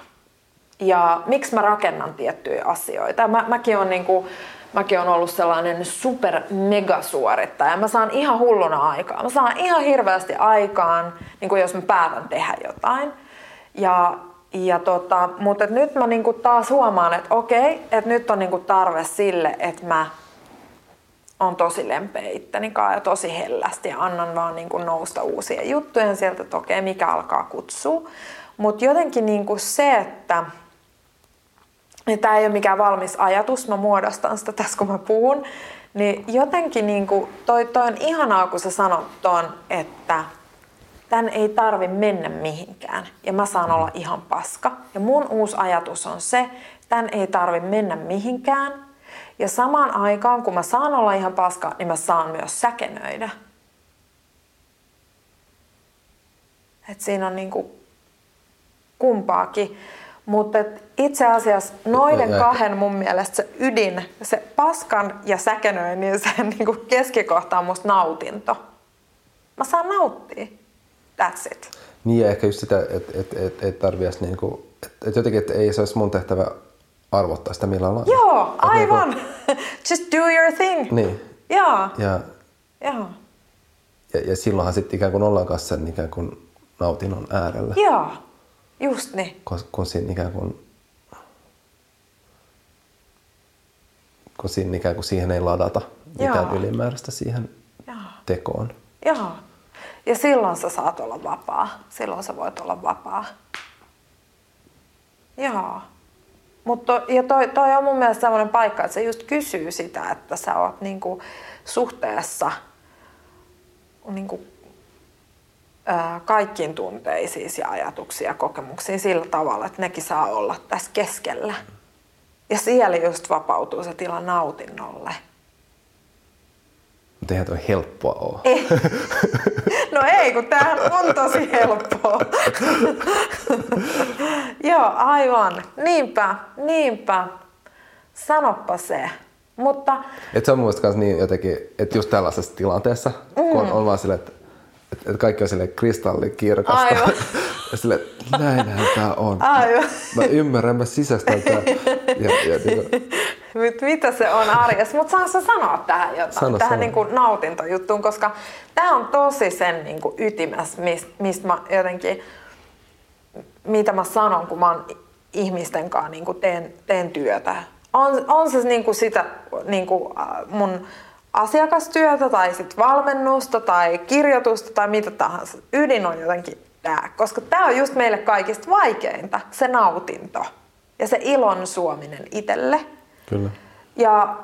Ja miksi mä rakennan tiettyjä asioita. Mä, mäkin on niin kuin, mäkin on ollut sellainen super megasuorittaja. Mä saan ihan hulluna aikaa. Mä saan ihan hirveästi aikaan, niin kuin jos mä päätän tehdä jotain. Ja, ja tota, mutta nyt mä niinku taas huomaan, että okei, että nyt on niinku tarve sille, että mä on tosi lempeä itteni ja tosi hellästi ja annan vaan niinku nousta uusia juttuja sieltä, että okei, mikä alkaa kutsua. Mutta jotenkin niinku se, että ja tämä ei ole mikään valmis ajatus, mä muodostan sitä tässä kun mä puhun, niin jotenkin niin kuin, toi, toi on ihanaa, kun sä sanot ton, että tän ei tarvi mennä mihinkään ja mä saan olla ihan paska. Ja mun uusi ajatus on se, tän ei tarvi mennä mihinkään. Ja samaan aikaan, kun mä saan olla ihan paska, niin mä saan myös säkenöidä. Et siinä on niinku kumpaakin. Mutta itse asiassa noiden kahden mun mielestä se ydin, se paskan ja säkenöinnin se niinku keskikohta on musta nautinto. Mä saan nauttia. That's it. Niin ja ehkä just sitä, että et, et, et tarvii edes niinku, että et jotenkin, että ei se olisi mun tehtävä arvottaa sitä millään lailla. Joo, Et niinku- aivan. Just do your thing. Niin. Joo, Ja, joo. ja, ja silloinhan sitten ikään kuin ollaan kanssa sen ikään kuin nautinnon äärellä. Joo, just niin. kun, kun siinä ikään kuin kun siinä ikään kuin siihen ei ladata mitään Joo. ylimääräistä siihen Joo. tekoon. Joo. Ja silloin sä saat olla vapaa. Silloin sä voit olla vapaa. Joo. Mutta ja toi, toi on mun mielestä sellainen paikka, että se just kysyy sitä, että sä oot niinku suhteessa niinku, kaikkiin tunteisiin ja ajatuksiin ja kokemuksiin sillä tavalla, että nekin saa olla tässä keskellä. Ja siellä just vapautuu se tila nautinnolle. Mutta eihän toi helppoa ole. Ei. No ei, kun tämähän on tosi helppoa. Joo, aivan. Niinpä, niinpä. Sanoppa se. Mutta Et se on mun niin jotenkin, että just tällaisessa tilanteessa, mm. kun on, on vaan silleen, että et, et kaikki on silleen kristallikirkasta. Aivan. ja että näinhän tää on. Aivan. Mä ymmärrän, mä sisästän tää. Ja, ja niin kuin, mit- mitä se on arjessa? Mutta saanko sä sanoa tähän jotain? Sano, tähän sano. Niin kuin nautintojuttuun, koska tämä on tosi sen niin kuin ytimessä, mistä mist mä jotenkin, mitä mä sanon, kun mä oon ihmisten kanssa niin kuin teen, teen työtä. On, on se niin kuin sitä niin kuin äh, mun asiakastyötä tai sit valmennusta tai kirjoitusta tai mitä tahansa. Ydin on jotenkin tämä, koska tämä on just meille kaikista vaikeinta, se nautinto ja se ilon suominen itselle. kyllä. Ja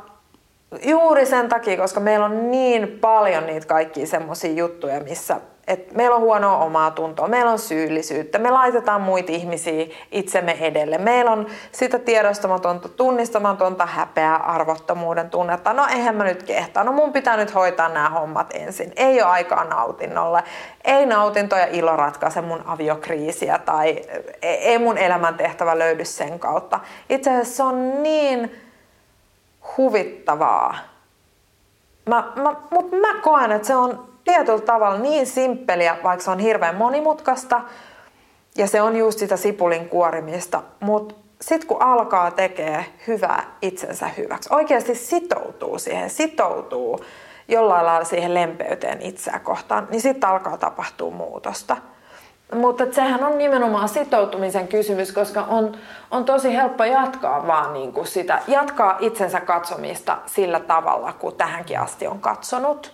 juuri sen takia, koska meillä on niin paljon niitä kaikkia semmoisia juttuja, missä et meillä on huonoa omaa tuntoa, meillä on syyllisyyttä, me laitetaan muita ihmisiä itsemme edelle. Meillä on sitä tiedostamatonta, tunnistamatonta häpeää, arvottomuuden tunnetta. No eihän mä nyt kehtaa, no mun pitää nyt hoitaa nämä hommat ensin. Ei ole aikaa nautinnolle. Ei nautinto ja ilo ratkaise mun aviokriisiä tai ei mun elämäntehtävä löydy sen kautta. Itse asiassa se on niin huvittavaa. Mä, mä, Mutta mä koen, että se on tietyllä tavalla niin simppeliä, vaikka se on hirveän monimutkaista ja se on just sitä sipulin kuorimista, mutta sitten kun alkaa tekee hyvää itsensä hyväksi, oikeasti sitoutuu siihen, sitoutuu jollain lailla siihen lempeyteen itseä kohtaan, niin sitten alkaa tapahtua muutosta. Mutta sehän on nimenomaan sitoutumisen kysymys, koska on, on tosi helppo jatkaa vaan niin kuin sitä, jatkaa itsensä katsomista sillä tavalla, kuin tähänkin asti on katsonut.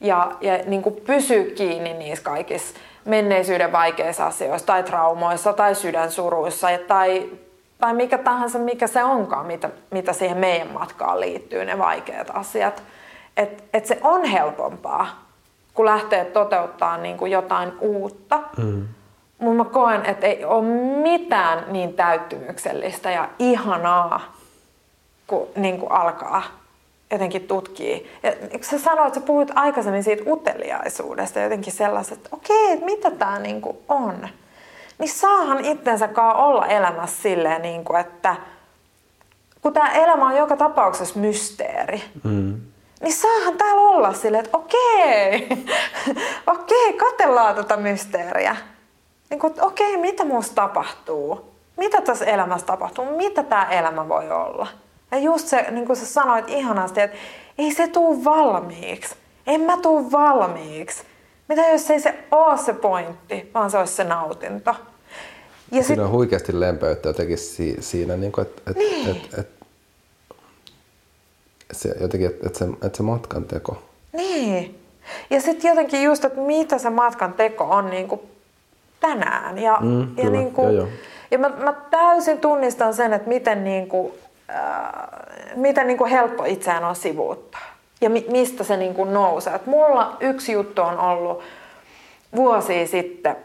Ja, ja niin kuin pysyä kiinni niissä kaikissa menneisyyden vaikeissa asioissa tai traumoissa tai sydänsuruissa tai, tai mikä tahansa, mikä se onkaan, mitä, mitä siihen meidän matkaan liittyy, ne vaikeat asiat. Että et se on helpompaa kun lähtee toteuttaa niin kuin jotain uutta. Mm. Mutta mä koen, että ei ole mitään niin täyttymyksellistä ja ihanaa, kun niin kuin alkaa jotenkin tutkia. Ja kun sä sanoit, että sä puhuit aikaisemmin siitä uteliaisuudesta, jotenkin sellaiset, että okei, että mitä tämä niin on. Niin saahan itsensä olla elämässä silleen, niin kuin, että kun tämä elämä on joka tapauksessa mysteeri, mm niin saahan täällä olla silleen, että okei, okei, katellaan tätä mysteeriä. Niin kuin, että okei, mitä musta tapahtuu? Mitä tässä elämässä tapahtuu? Mitä tämä elämä voi olla? Ja just se, niin kuin sä sanoit ihanasti, että ei se tuu valmiiksi. En mä tuu valmiiksi. Mitä jos ei se ole se pointti, vaan se olisi se nautinto? Ja Siinä on huikeasti lempeyttä jotenkin si- siinä, niin kuin, että et, Niin. et, et, se, jotenkin, että et se, et se matkan teko. Niin. Ja sitten jotenkin just, että mitä se matkan teko on niin kuin tänään. Ja, Mm, ja kyllä, niin kuin, joo, joo. Ja mä, mä täysin tunnistan sen, että miten, niin kuin, miten niin kuin helppo itseään on sivuuttaa. Ja mi, mistä se niin kuin nousee. Et mulla yksi juttu on ollut vuosi sitten,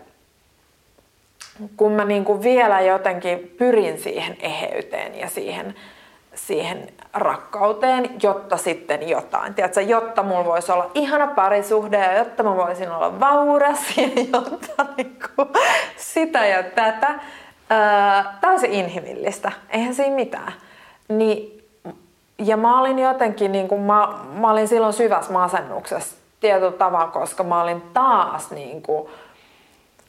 kun mä niin kuin vielä jotenkin pyrin siihen eheyteen ja siihen, siihen rakkauteen, jotta sitten jotain. Tiedätkö, jotta mulla voisi olla ihana parisuhde ja jotta mä voisin olla vauras ja jotta niin kuin, sitä ja tätä. täysin inhimillistä, eihän siinä mitään. Niin, ja mä olin jotenkin, niin kuin, mä, mä olin silloin syvässä masennuksessa tietyllä tavalla, koska mä olin taas niin kuin,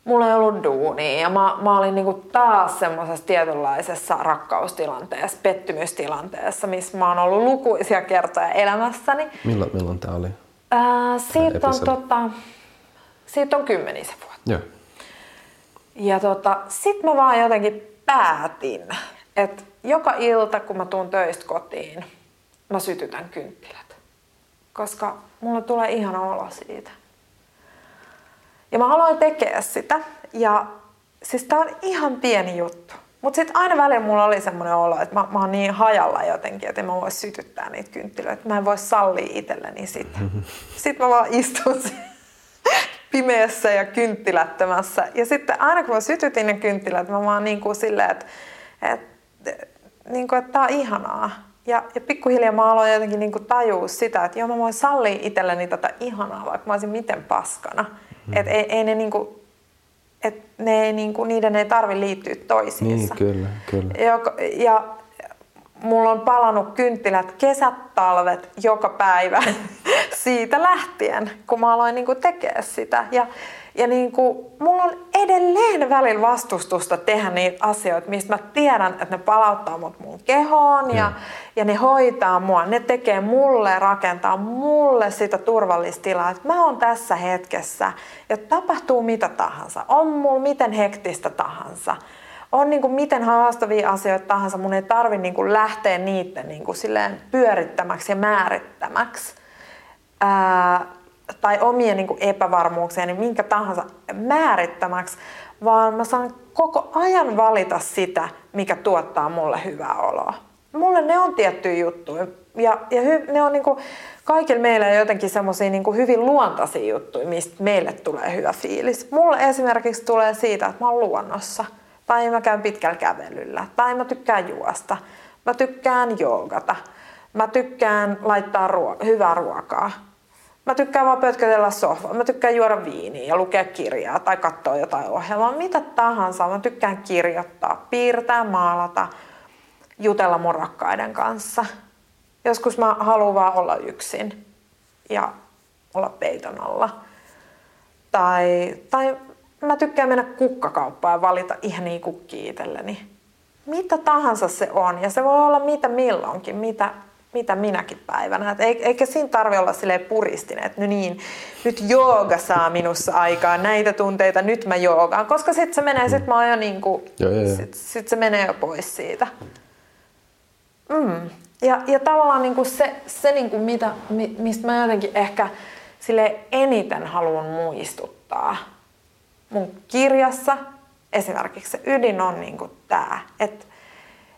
mulla ei ollut duunia ja mä, mä olin niinku taas semmoisessa tietynlaisessa rakkaustilanteessa, pettymystilanteessa, missä mä oon ollut lukuisia kertoja elämässäni. Milloin, milloin tää oli? Ää, siitä, on, tota, siitä on kymmenisen vuotta. Joo. Ja tota, sit mä vaan jotenkin päätin, että joka ilta kun mä tuun töistä kotiin, mä sytytän kynttilät. Koska mulle tulee ihana olo siitä. Ja mä aloin tekemään sitä. Ja siis tää on ihan pieni juttu. Mutta sitten aina välillä mulla oli semmoinen olo, että mä, mä oon niin hajalla jotenkin, että mä vois sytyttää niitä kynttilöitä. Mä en voi sallia itselleni sitä. Sitten mä vaan istun pimeässä ja kynttilättömässä. Ja sitten aina kun mä sytytin ne kynttilät, mä vaan niin kuin silleen, että, että, niin kuin, että tää on ihanaa. Ja, ja pikkuhiljaa mä aloin jotenkin niin kuin tajua sitä, että joo mä voin sallia itselleni tätä ihanaa, vaikka mä olisin miten paskana. Mm. Et ei, ei ne niinku, et ne ei niinku, niiden ei tarvi liittyä toisiinsa. Niin, kyllä, kyllä. Ja, ja mulla on palannut kynttilät kesät, talvet, joka päivä siitä lähtien, kun mä aloin niinku tekemään sitä. Ja, ja niin kuin, mulla on edelleen välillä vastustusta tehdä niitä asioita, mistä mä tiedän, että ne palauttaa mut mun kehoon ja, ja ne hoitaa mua. Ne tekee mulle, rakentaa mulle sitä turvallista tilaa, että mä oon tässä hetkessä ja tapahtuu mitä tahansa. On mulla miten hektistä tahansa. On niin kuin miten haastavia asioita tahansa. Mun ei tarvi niin kuin lähteä niiden niin kuin silleen pyörittämäksi ja määrittämäksi. Ää, tai omien niin epävarmuuksia, niin minkä tahansa määrittämäksi, vaan mä saan koko ajan valita sitä, mikä tuottaa mulle hyvää oloa. Mulle ne on tiettyjä juttuja ja, ja hy, ne on niin kuin, kaikilla meillä jotenkin semmoisia niin hyvin luontaisia juttuja, mistä meille tulee hyvä fiilis. Mulle esimerkiksi tulee siitä, että mä oon luonnossa. Tai mä käyn pitkällä kävelyllä. Tai mä tykkään juosta. Mä tykkään joogata. Mä tykkään laittaa ruo- hyvää ruokaa Mä tykkään vaan pötkötellä sohvaa. Mä tykkään juoda viiniä ja lukea kirjaa tai katsoa jotain ohjelmaa. Mitä tahansa. Mä tykkään kirjoittaa, piirtää, maalata, jutella mun rakkaiden kanssa. Joskus mä haluan vaan olla yksin ja olla peiton alla. Tai, tai mä tykkään mennä kukkakauppaan ja valita ihania kukkia itselleni. Mitä tahansa se on. Ja se voi olla mitä milloinkin, mitä mitä minäkin päivänä. Et eikä siinä tarvi olla silleen puristinen, että no niin, nyt jooga saa minussa aikaa näitä tunteita, nyt mä joogaan. Koska sitten se menee, sit mä oon jo niinku, sit, sit se menee jo pois siitä. Mm. Ja, ja tavallaan niinku se, se niinku mitä, mistä mä jotenkin ehkä sille eniten haluan muistuttaa mun kirjassa, esimerkiksi se ydin on niinku tämä, että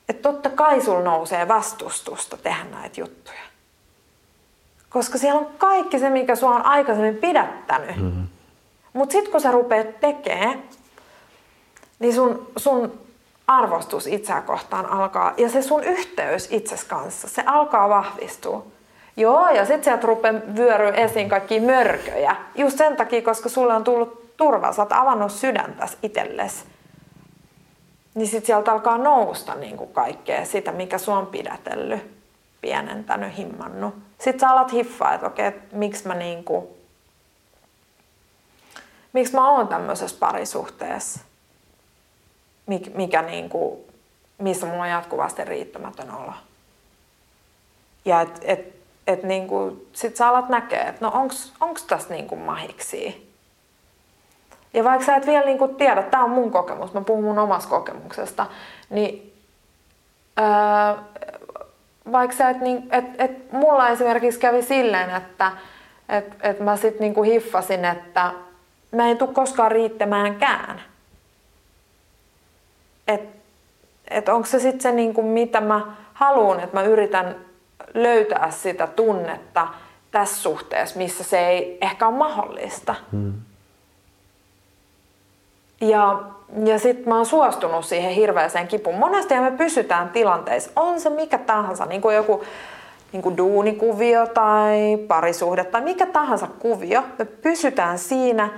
että totta kai sul nousee vastustusta tehdä näitä juttuja. Koska siellä on kaikki se, mikä sua on aikaisemmin pidättänyt. Mm-hmm. Mutta sitten kun sä rupeat tekemään, niin sun, sun arvostus itseä kohtaan alkaa, ja se sun yhteys itses kanssa, se alkaa vahvistua. Joo, ja sitten sieltä rupeaa vyöryä esiin kaikki mörköjä. Just sen takia, koska sulle on tullut turva, sä oot avannut sydäntäsi itsellesi niin sitten sieltä alkaa nousta niin kuin kaikkea sitä, mikä sua on pidätellyt, pienentänyt, himmannut. Sitten sä alat hiffaa, että okei, että miksi mä niin kuin, miksi mä oon tämmöisessä parisuhteessa, mikä niin kuin, missä mulla on jatkuvasti riittämätön olo. Ja et, et, et niin kuin, sit sä alat näkee, että no onks, onks tässä niin kuin mahiksi ja vaikka sä et vielä niin kuin tiedä, tämä on mun kokemus, mä puhun mun omasta kokemuksesta, niin öö, vaikka sä et, niin, et, et mulla esimerkiksi kävi silleen, että et, et mä sit niin kuin hiffasin, että mä en tule koskaan riittämäänkään. että et onko se sitten se, niin kuin, mitä mä haluan, että mä yritän löytää sitä tunnetta tässä suhteessa, missä se ei ehkä ole mahdollista. Hmm. Ja, ja sitten mä oon suostunut siihen hirveäseen kipuun. Monesti me pysytään tilanteissa, on se mikä tahansa, niin kuin joku niin kuin duunikuvio tai parisuhde tai mikä tahansa kuvio, me pysytään siinä.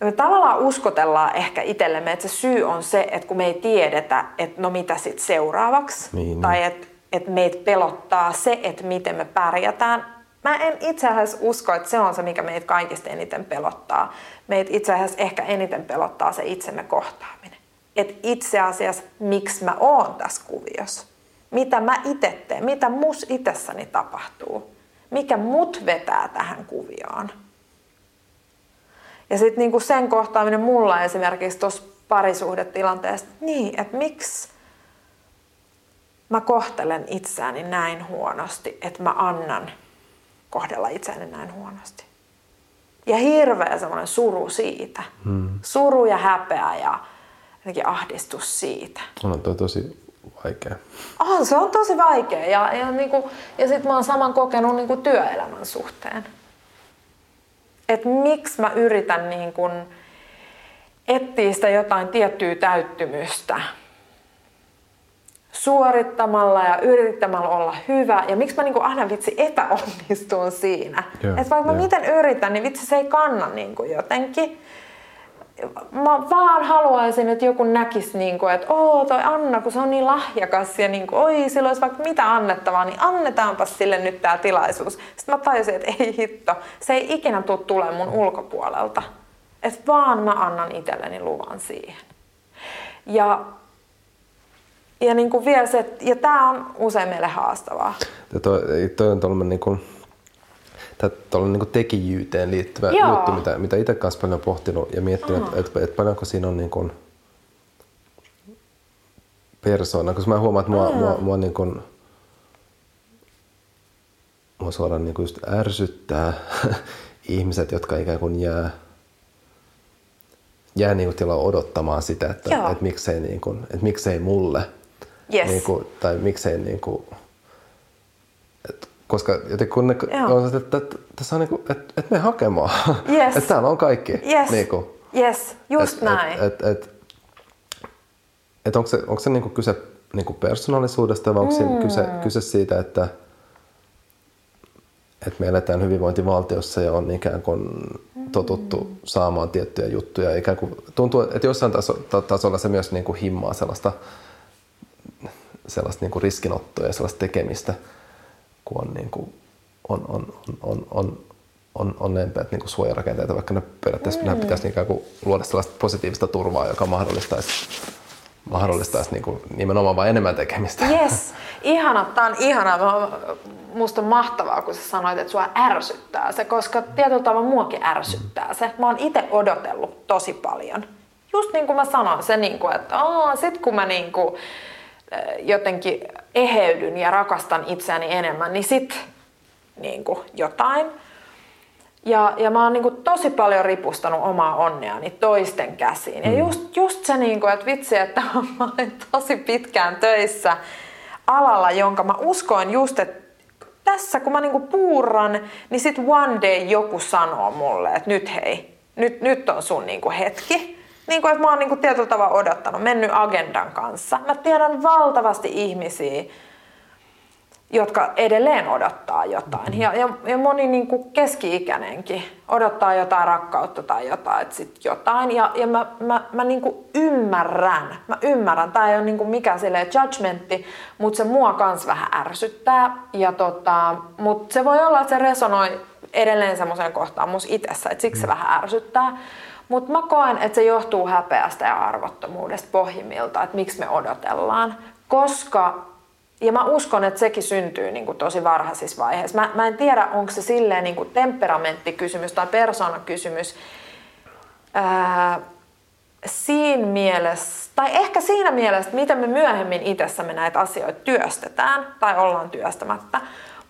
Me tavallaan uskotellaan ehkä itsellemme, että se syy on se, että kun me ei tiedetä, että no mitä sitten seuraavaksi. Niin. Tai että, että meitä pelottaa se, että miten me pärjätään. Mä en itse asiassa usko, että se on se, mikä meitä kaikista eniten pelottaa. Meitä itse asiassa ehkä eniten pelottaa se itsemme kohtaaminen. Että itse asiassa, miksi mä oon tässä kuviossa mitä mä itse teen, mitä mus itsessäni tapahtuu, mikä mut vetää tähän kuvioon. Ja sitten niinku sen kohtaaminen mulla esimerkiksi tuossa parisuhdetilanteessa, niin, että miksi mä kohtelen itseäni näin huonosti, että mä annan kohdella itseäni näin huonosti. Ja hirveä semmoinen suru siitä. Hmm. Suru ja häpeä ja jotenkin ahdistus siitä. On toi tosi vaikea. On, se on tosi vaikea. Ja, ja, niin kuin, ja sitten mä oon saman kokenut niin kuin työelämän suhteen. Että miksi mä yritän niin kuin etsiä sitä jotain tiettyä täyttymystä suorittamalla ja yrittämällä olla hyvä. Ja miksi mä niin kuin aina vitsi epäonnistun siinä. Yeah, että vaikka yeah. mä miten yritän, niin vitsi se ei kanna niin kuin jotenkin mä vaan haluaisin, että joku näkisi, niin kuin, että oo toi Anna, kun se on niin lahjakas ja niin kuin, oi, sillä olisi vaikka mitä annettavaa, niin annetaanpa sille nyt tämä tilaisuus. Sitten mä tajusin, että ei hitto, se ei ikinä tule tulemaan mun ulkopuolelta. Että vaan mä annan itselleni luvan siihen. Ja, ja niin kuin vielä se, ja tämä on usein meille haastavaa. Toi, toi on tuollainen niin kuin tuollainen niin tekijyyteen liittyvä Joo. juttu, mitä, mitä itse kanssa paljon pohtinut ja miettinyt, että et, et paljonko siinä on niin kuin persoona, koska mä huomaan, että mua, mua, mua, niin kuin, mua suoraan niin kuin just ärsyttää ihmiset, jotka ikään kuin jää, jää niin kuin odottamaan sitä, että, että, miksei, niin kuin, että miksei mulle. Yes. Niin kuin, tai miksei niin kuin, että koska jotenkin kun ne on, että, että, tässä on niin kuin, että, että me hakemaan. Yes. että täällä on kaikki. Yes, niin kuin, yes. just et, näin. Et, et, et, et onko se, onko se niin kuin kyse niin kuin persoonallisuudesta vai onko mm. se kyse, kyse siitä, että, että me eletään hyvinvointivaltiossa ja on ikään kuin totuttu saamaan tiettyjä juttuja. Ikään kuin, tuntuu, että jossain taso, tasolla se myös niin kuin himmaa sellaista, sellaista niin kuin riskinottoa ja sellaista tekemistä – kun on, niin kuin, on, on, on, on, on, on lempeät niin kuin suojarakenteita, vaikka ne periaatteessa mm. pitäisi niin kuin luoda sellaista positiivista turvaa, joka mahdollistaisi mahdollistaisi niin kuin nimenomaan vain enemmän tekemistä. Yes, ihana. Tämä on ihana. Musta on mahtavaa, kun sä sanoit, että sua ärsyttää se, koska tietyllä tavalla muakin ärsyttää se. Mä oon itse odotellut tosi paljon. Just niin kuin mä sanoin, se niin kuin, että Aa, sit kun mä niin kuin, jotenkin eheydyn ja rakastan itseäni enemmän, niin sit niin kuin jotain. Ja, ja mä oon niin kuin tosi paljon ripustanut omaa onneani toisten käsiin. Ja mm. just, just se, niin kuin, että vitsi, että mä olen tosi pitkään töissä alalla, jonka mä uskoin just, että tässä kun mä niinku puurran, niin sit one day joku sanoo mulle, että nyt hei, nyt, nyt on sun niinku hetki niin kuin, että mä oon niin kuin tietyllä tavalla odottanut, mennyt agendan kanssa. Mä tiedän valtavasti ihmisiä, jotka edelleen odottaa jotain. Ja, ja, ja moni niin kuin keski-ikäinenkin odottaa jotain rakkautta tai jotain, että sit jotain. Ja, ja mä, mä, mä niin kuin ymmärrän, mä ymmärrän, tämä ei ole niin kuin mikään judgmentti, mutta se mua kans vähän ärsyttää. Ja tota, mutta se voi olla, että se resonoi edelleen semmoiseen kohtaan mus itsessä, että siksi se vähän ärsyttää. Mutta mä koen, että se johtuu häpeästä ja arvottomuudesta pohjimmilta, että miksi me odotellaan. Koska, ja mä uskon, että sekin syntyy niin kuin tosi varhaisissa vaiheissa. Mä, mä en tiedä, onko se silleen niin kuin temperamenttikysymys tai persoonakysymys. Ää, siinä mielessä, tai ehkä siinä mielessä, miten me myöhemmin itsessämme näitä asioita työstetään tai ollaan työstämättä.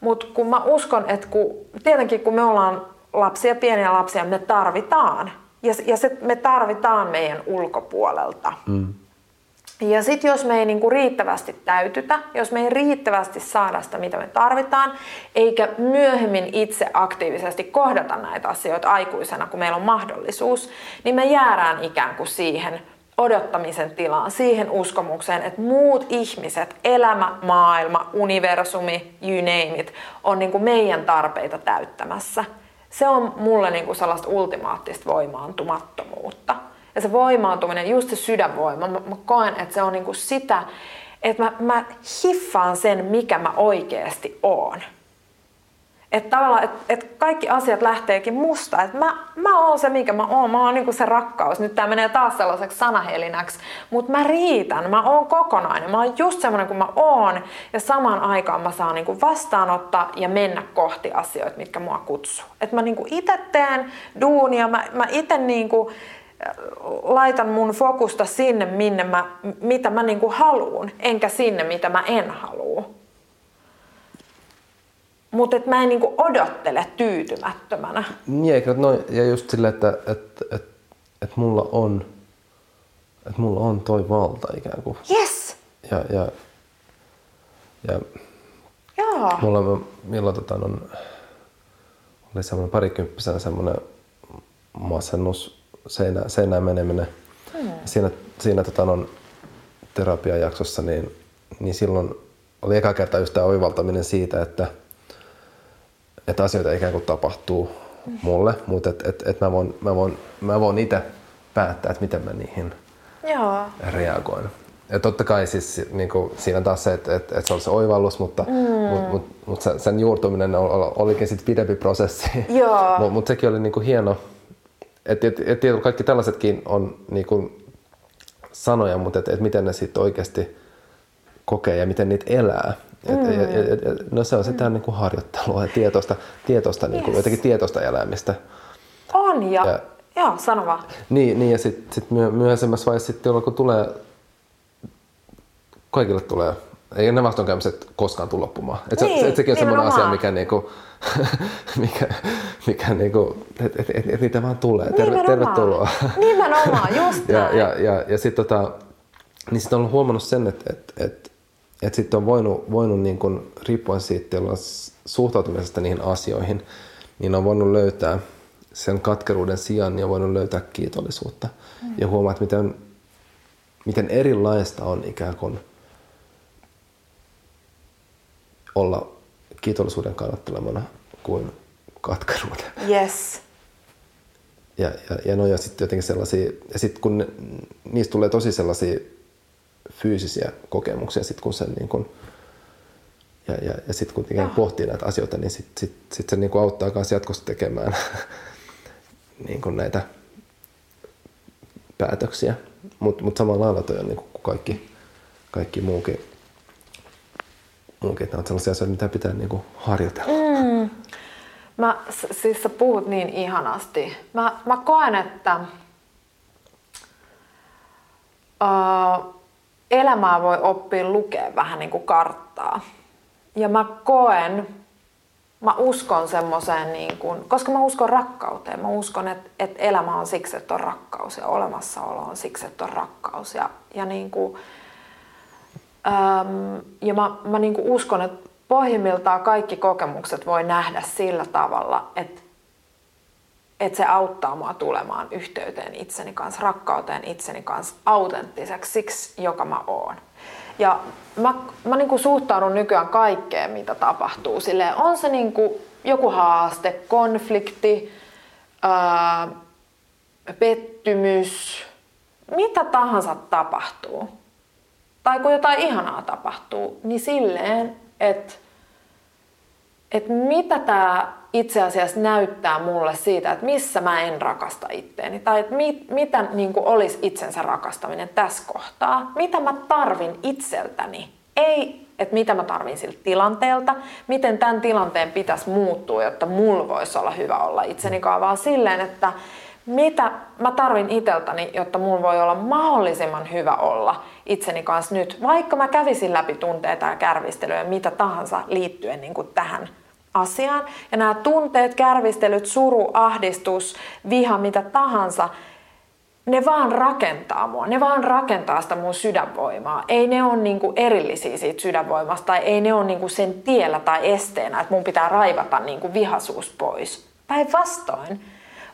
Mutta kun mä uskon, että kun, tietenkin kun me ollaan lapsia, pieniä lapsia, me tarvitaan ja, ja se, me tarvitaan meidän ulkopuolelta. Mm. Ja sitten jos me ei niinku riittävästi täytytä, jos me ei riittävästi saada sitä, mitä me tarvitaan, eikä myöhemmin itse aktiivisesti kohdata näitä asioita aikuisena, kun meillä on mahdollisuus, niin me jäädään ikään kuin siihen odottamisen tilaan, siihen uskomukseen, että muut ihmiset, elämä, maailma, universumi, you name it, on niin kuin meidän tarpeita täyttämässä. Se on mulle niin kuin sellaista ultimaattista voimaantumattomuutta. Ja se voimaantuminen, just se sydänvoima, mä, mä koen, että se on niin kuin sitä, että mä, mä hiffaan sen, mikä mä oikeasti oon. Että tavallaan, että et kaikki asiat lähteekin musta. Että mä, mä oon se, mikä mä oon. Mä oon niinku se rakkaus. Nyt tää menee taas sellaiseksi sanahelinäksi. Mutta mä riitän. Mä oon kokonainen. Mä oon just semmoinen kuin mä oon. Ja samaan aikaan mä saan niinku vastaanottaa ja mennä kohti asioita, mitkä mua kutsuu. Että mä niinku itse teen duunia. Mä, mä itse niinku äh, laitan mun fokusta sinne, minne mä, mitä mä niinku haluun. Enkä sinne, mitä mä en halua. Mutta mä en niinku odottele tyytymättömänä. Niin, noin, ja just silleen, että et, et, et mulla on, että mulla on toi valta ikään kuin. Yes! Ja, ja, ja Joo. mulla milloin tota, on, oli semmoinen parikymppisenä semmoinen masennus, seinä, seinään meneminen. Hmm. Siinä, siinä tota, on, terapiajaksossa, niin, niin silloin oli eka kerta just tämä oivaltaminen siitä, että – että asioita ikään kuin tapahtuu mulle, mutta että et, et mä voin, mä voin, mä voin itse päättää, että miten mä niihin Joo. reagoin. Ja totta kai siis niin kuin, siinä on taas se, että, että, että se on se oivallus, mutta, mm. mutta, mutta, mutta sen, sen juurtuminen olikin sitten pidempi prosessi. mutta, mutta sekin oli niin kuin hieno. Että et, et, et, kaikki tällaisetkin on niin kuin sanoja, mutta että et miten ne sitten oikeasti kokee ja miten niitä elää. Et, mm. ja, ja, ja, no se on sitä mm. niin kuin harjoittelua ja tietoista, tietoista yes. niin kuin, jotenkin tietoista elämistä. On ja, ja joo, sano vaan. Niin, niin ja sitten sit myöhemmässä vaiheessa sitten, kun tulee, kaikille tulee, ei ne vastoinkäymiset koskaan tule loppumaan. Et niin, se, et sekin on semmoinen asia, mikä, niinku, mikä, mikä niinku, että et, et, et niitä vaan tulee. Terve, tervetuloa. Nimenomaan, just ja, ja, ja, ja sitten tota, niin sit on huomannut sen, että et, et, että sitten on voinut, voinut niin kun, riippuen siitä suhtautumisesta niihin asioihin, niin on voinut löytää sen katkeruuden sijaan ja voinut löytää kiitollisuutta. Mm. Ja huomaat, miten, miten erilaista on ikään kuin olla kiitollisuuden kannattelemana kuin katkeruuden. Yes. Ja, ja, ja no ja sitten jotenkin sellaisia, ja sitten kun ne, niistä tulee tosi sellaisia fyysisiä kokemuksia, sit kun sen niin kun, ja, ja, ja sitten kun ikään pohtii näitä asioita, niin sitten sit, sit se niin auttaa myös jatkossa tekemään niin kuin näitä päätöksiä. Mutta mut samalla lailla toi on niin kuin kaikki, kaikki muukin, muukin. Nämä on sellaisia asioita, mitä pitää niin kuin harjoitella. Mm. Mä, siis sä puhut niin ihanasti. Mä, mä koen, että uh, elämää voi oppia lukea vähän niin kuin karttaa. Ja mä koen, mä uskon semmoiseen, niin kuin, koska mä uskon rakkauteen. Mä uskon, että, että elämä on siksi, että on rakkaus ja olemassaolo on siksi, että on rakkaus. Ja, ja, niin kuin, äm, ja mä, mä niin kuin uskon, että pohjimmiltaan kaikki kokemukset voi nähdä sillä tavalla, että että se auttaa mua tulemaan yhteyteen itseni kanssa, rakkauteen itseni kanssa autenttiseksi siksi, joka mä oon. Ja mä, mä niin kuin suhtaudun nykyään kaikkeen, mitä tapahtuu. Silleen, on se niin kuin joku haaste, konflikti, ää, pettymys, mitä tahansa tapahtuu, tai kun jotain ihanaa tapahtuu, niin silleen, että et mitä tämä itse asiassa näyttää mulle siitä, että missä mä en rakasta itteeni. Tai että mit, mitä niin olisi itsensä rakastaminen tässä kohtaa. Mitä mä tarvin itseltäni. Ei, että mitä mä tarvin siltä tilanteelta. Miten tämän tilanteen pitäisi muuttua, jotta mulla voisi olla hyvä olla itseni vaan silleen, että mitä mä tarvin iteltäni, jotta mulla voi olla mahdollisimman hyvä olla itseni kanssa nyt, vaikka mä kävisin läpi tunteita ja kärvistelyä mitä tahansa liittyen niin kuin tähän asiaan. Ja nämä tunteet, kärvistelyt, suru, ahdistus, viha, mitä tahansa, ne vaan rakentaa mua, ne vaan rakentaa sitä mun sydänvoimaa. Ei ne ole niinku erillisiä siitä sydänvoimasta tai ei ne ole niinku sen tiellä tai esteenä, että mun pitää raivata niinku vihasuus pois. Päinvastoin,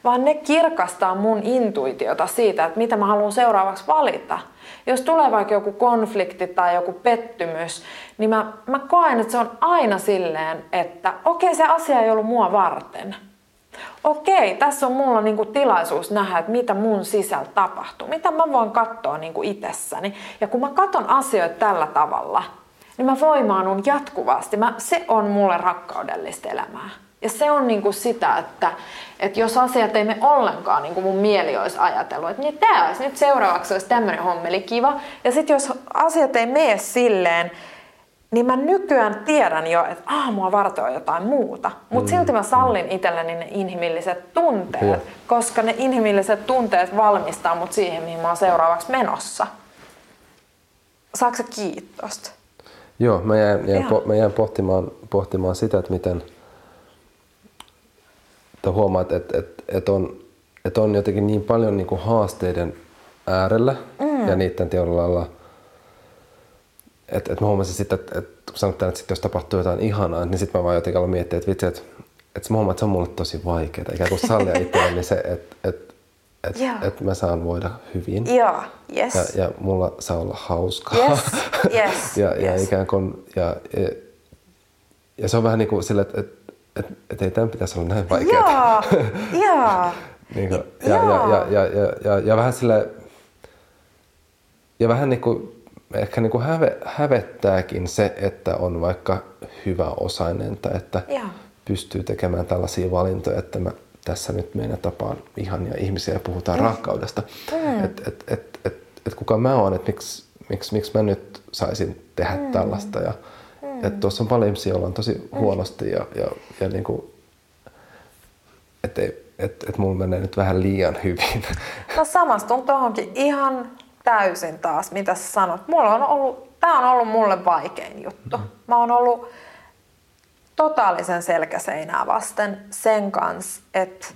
vaan ne kirkastaa mun intuitiota siitä, että mitä mä haluan seuraavaksi valita. Jos tulee vaikka joku konflikti tai joku pettymys, niin mä, mä koen, että se on aina silleen, että okei, okay, se asia ei ollut mua varten – okei, tässä on mulla niinku tilaisuus nähdä, että mitä mun sisällä tapahtuu, mitä mä voin katsoa niinku itsessäni. Ja kun mä katson asioita tällä tavalla, niin mä voimaanun jatkuvasti. Mä, se on mulle rakkaudellista elämää. Ja se on niinku sitä, että, että jos asiat ei me ollenkaan, niin kuin mun mieli olisi ajatellut, että niin tämä olisi nyt seuraavaksi olisi tämmöinen hommeli kiva. Ja sitten jos asiat ei mene silleen, niin mä nykyään tiedän jo, että ah, mua varten on jotain muuta. Mutta mm. silti mä sallin itselleni ne inhimilliset tunteet, ja. koska ne inhimilliset tunteet valmistaa mut siihen, mihin mä oon seuraavaksi menossa. Saatko kiitosta? Joo, mä jään, jään, po, mä jään pohtimaan, pohtimaan sitä, että miten että huomaat, että, että, että, on, että on jotenkin niin paljon niin kuin haasteiden äärellä mm. ja niiden teolla lailla – että et mä huomasin sitten, että et, kun sanottiin, että sit jos tapahtuu jotain ihanaa, niin sitten mä vaan jotenkin aloin miettiä, että vitsi, että et mä huomaan, että se on mulle tosi vaikeaa. Ikään kuin sallia itselleni se, että et, et, yeah. et mä saan voida hyvin. Joo, yes. ja, ja mulla saa olla hauskaa. Yes, yes, ja, ja ikään kuin, ja, ja, ja se on vähän niin kuin sille, että et, et, et ei tämän pitäisi olla näin vaikeaa. Joo, joo. niin kuin, ja, ja, ja, ja, ja, ja, ja, vähän sille ja vähän niin kuin ehkä niin kuin häve, hävettääkin se, että on vaikka hyvä osainen tai että Joo. pystyy tekemään tällaisia valintoja, että mä tässä nyt meidän tapaan ihania ihmisiä ja puhutaan mm. rakkaudesta. Mm. Että et, et, et, et kuka mä oon, että miksi, miksi, miksi mä nyt saisin tehdä mm. tällaista. Ja, mm. Että tuossa on paljon ihmisiä, joilla on tosi huonosti ja, ja, ja niin kuin, että et, et mulla menee nyt vähän liian hyvin. No samastun tuohonkin ihan täysin taas, mitä sä sanot. Mulla on ollut, tää on ollut mulle vaikein juttu. Mä oon ollut totaalisen selkäseinää vasten sen kanssa, että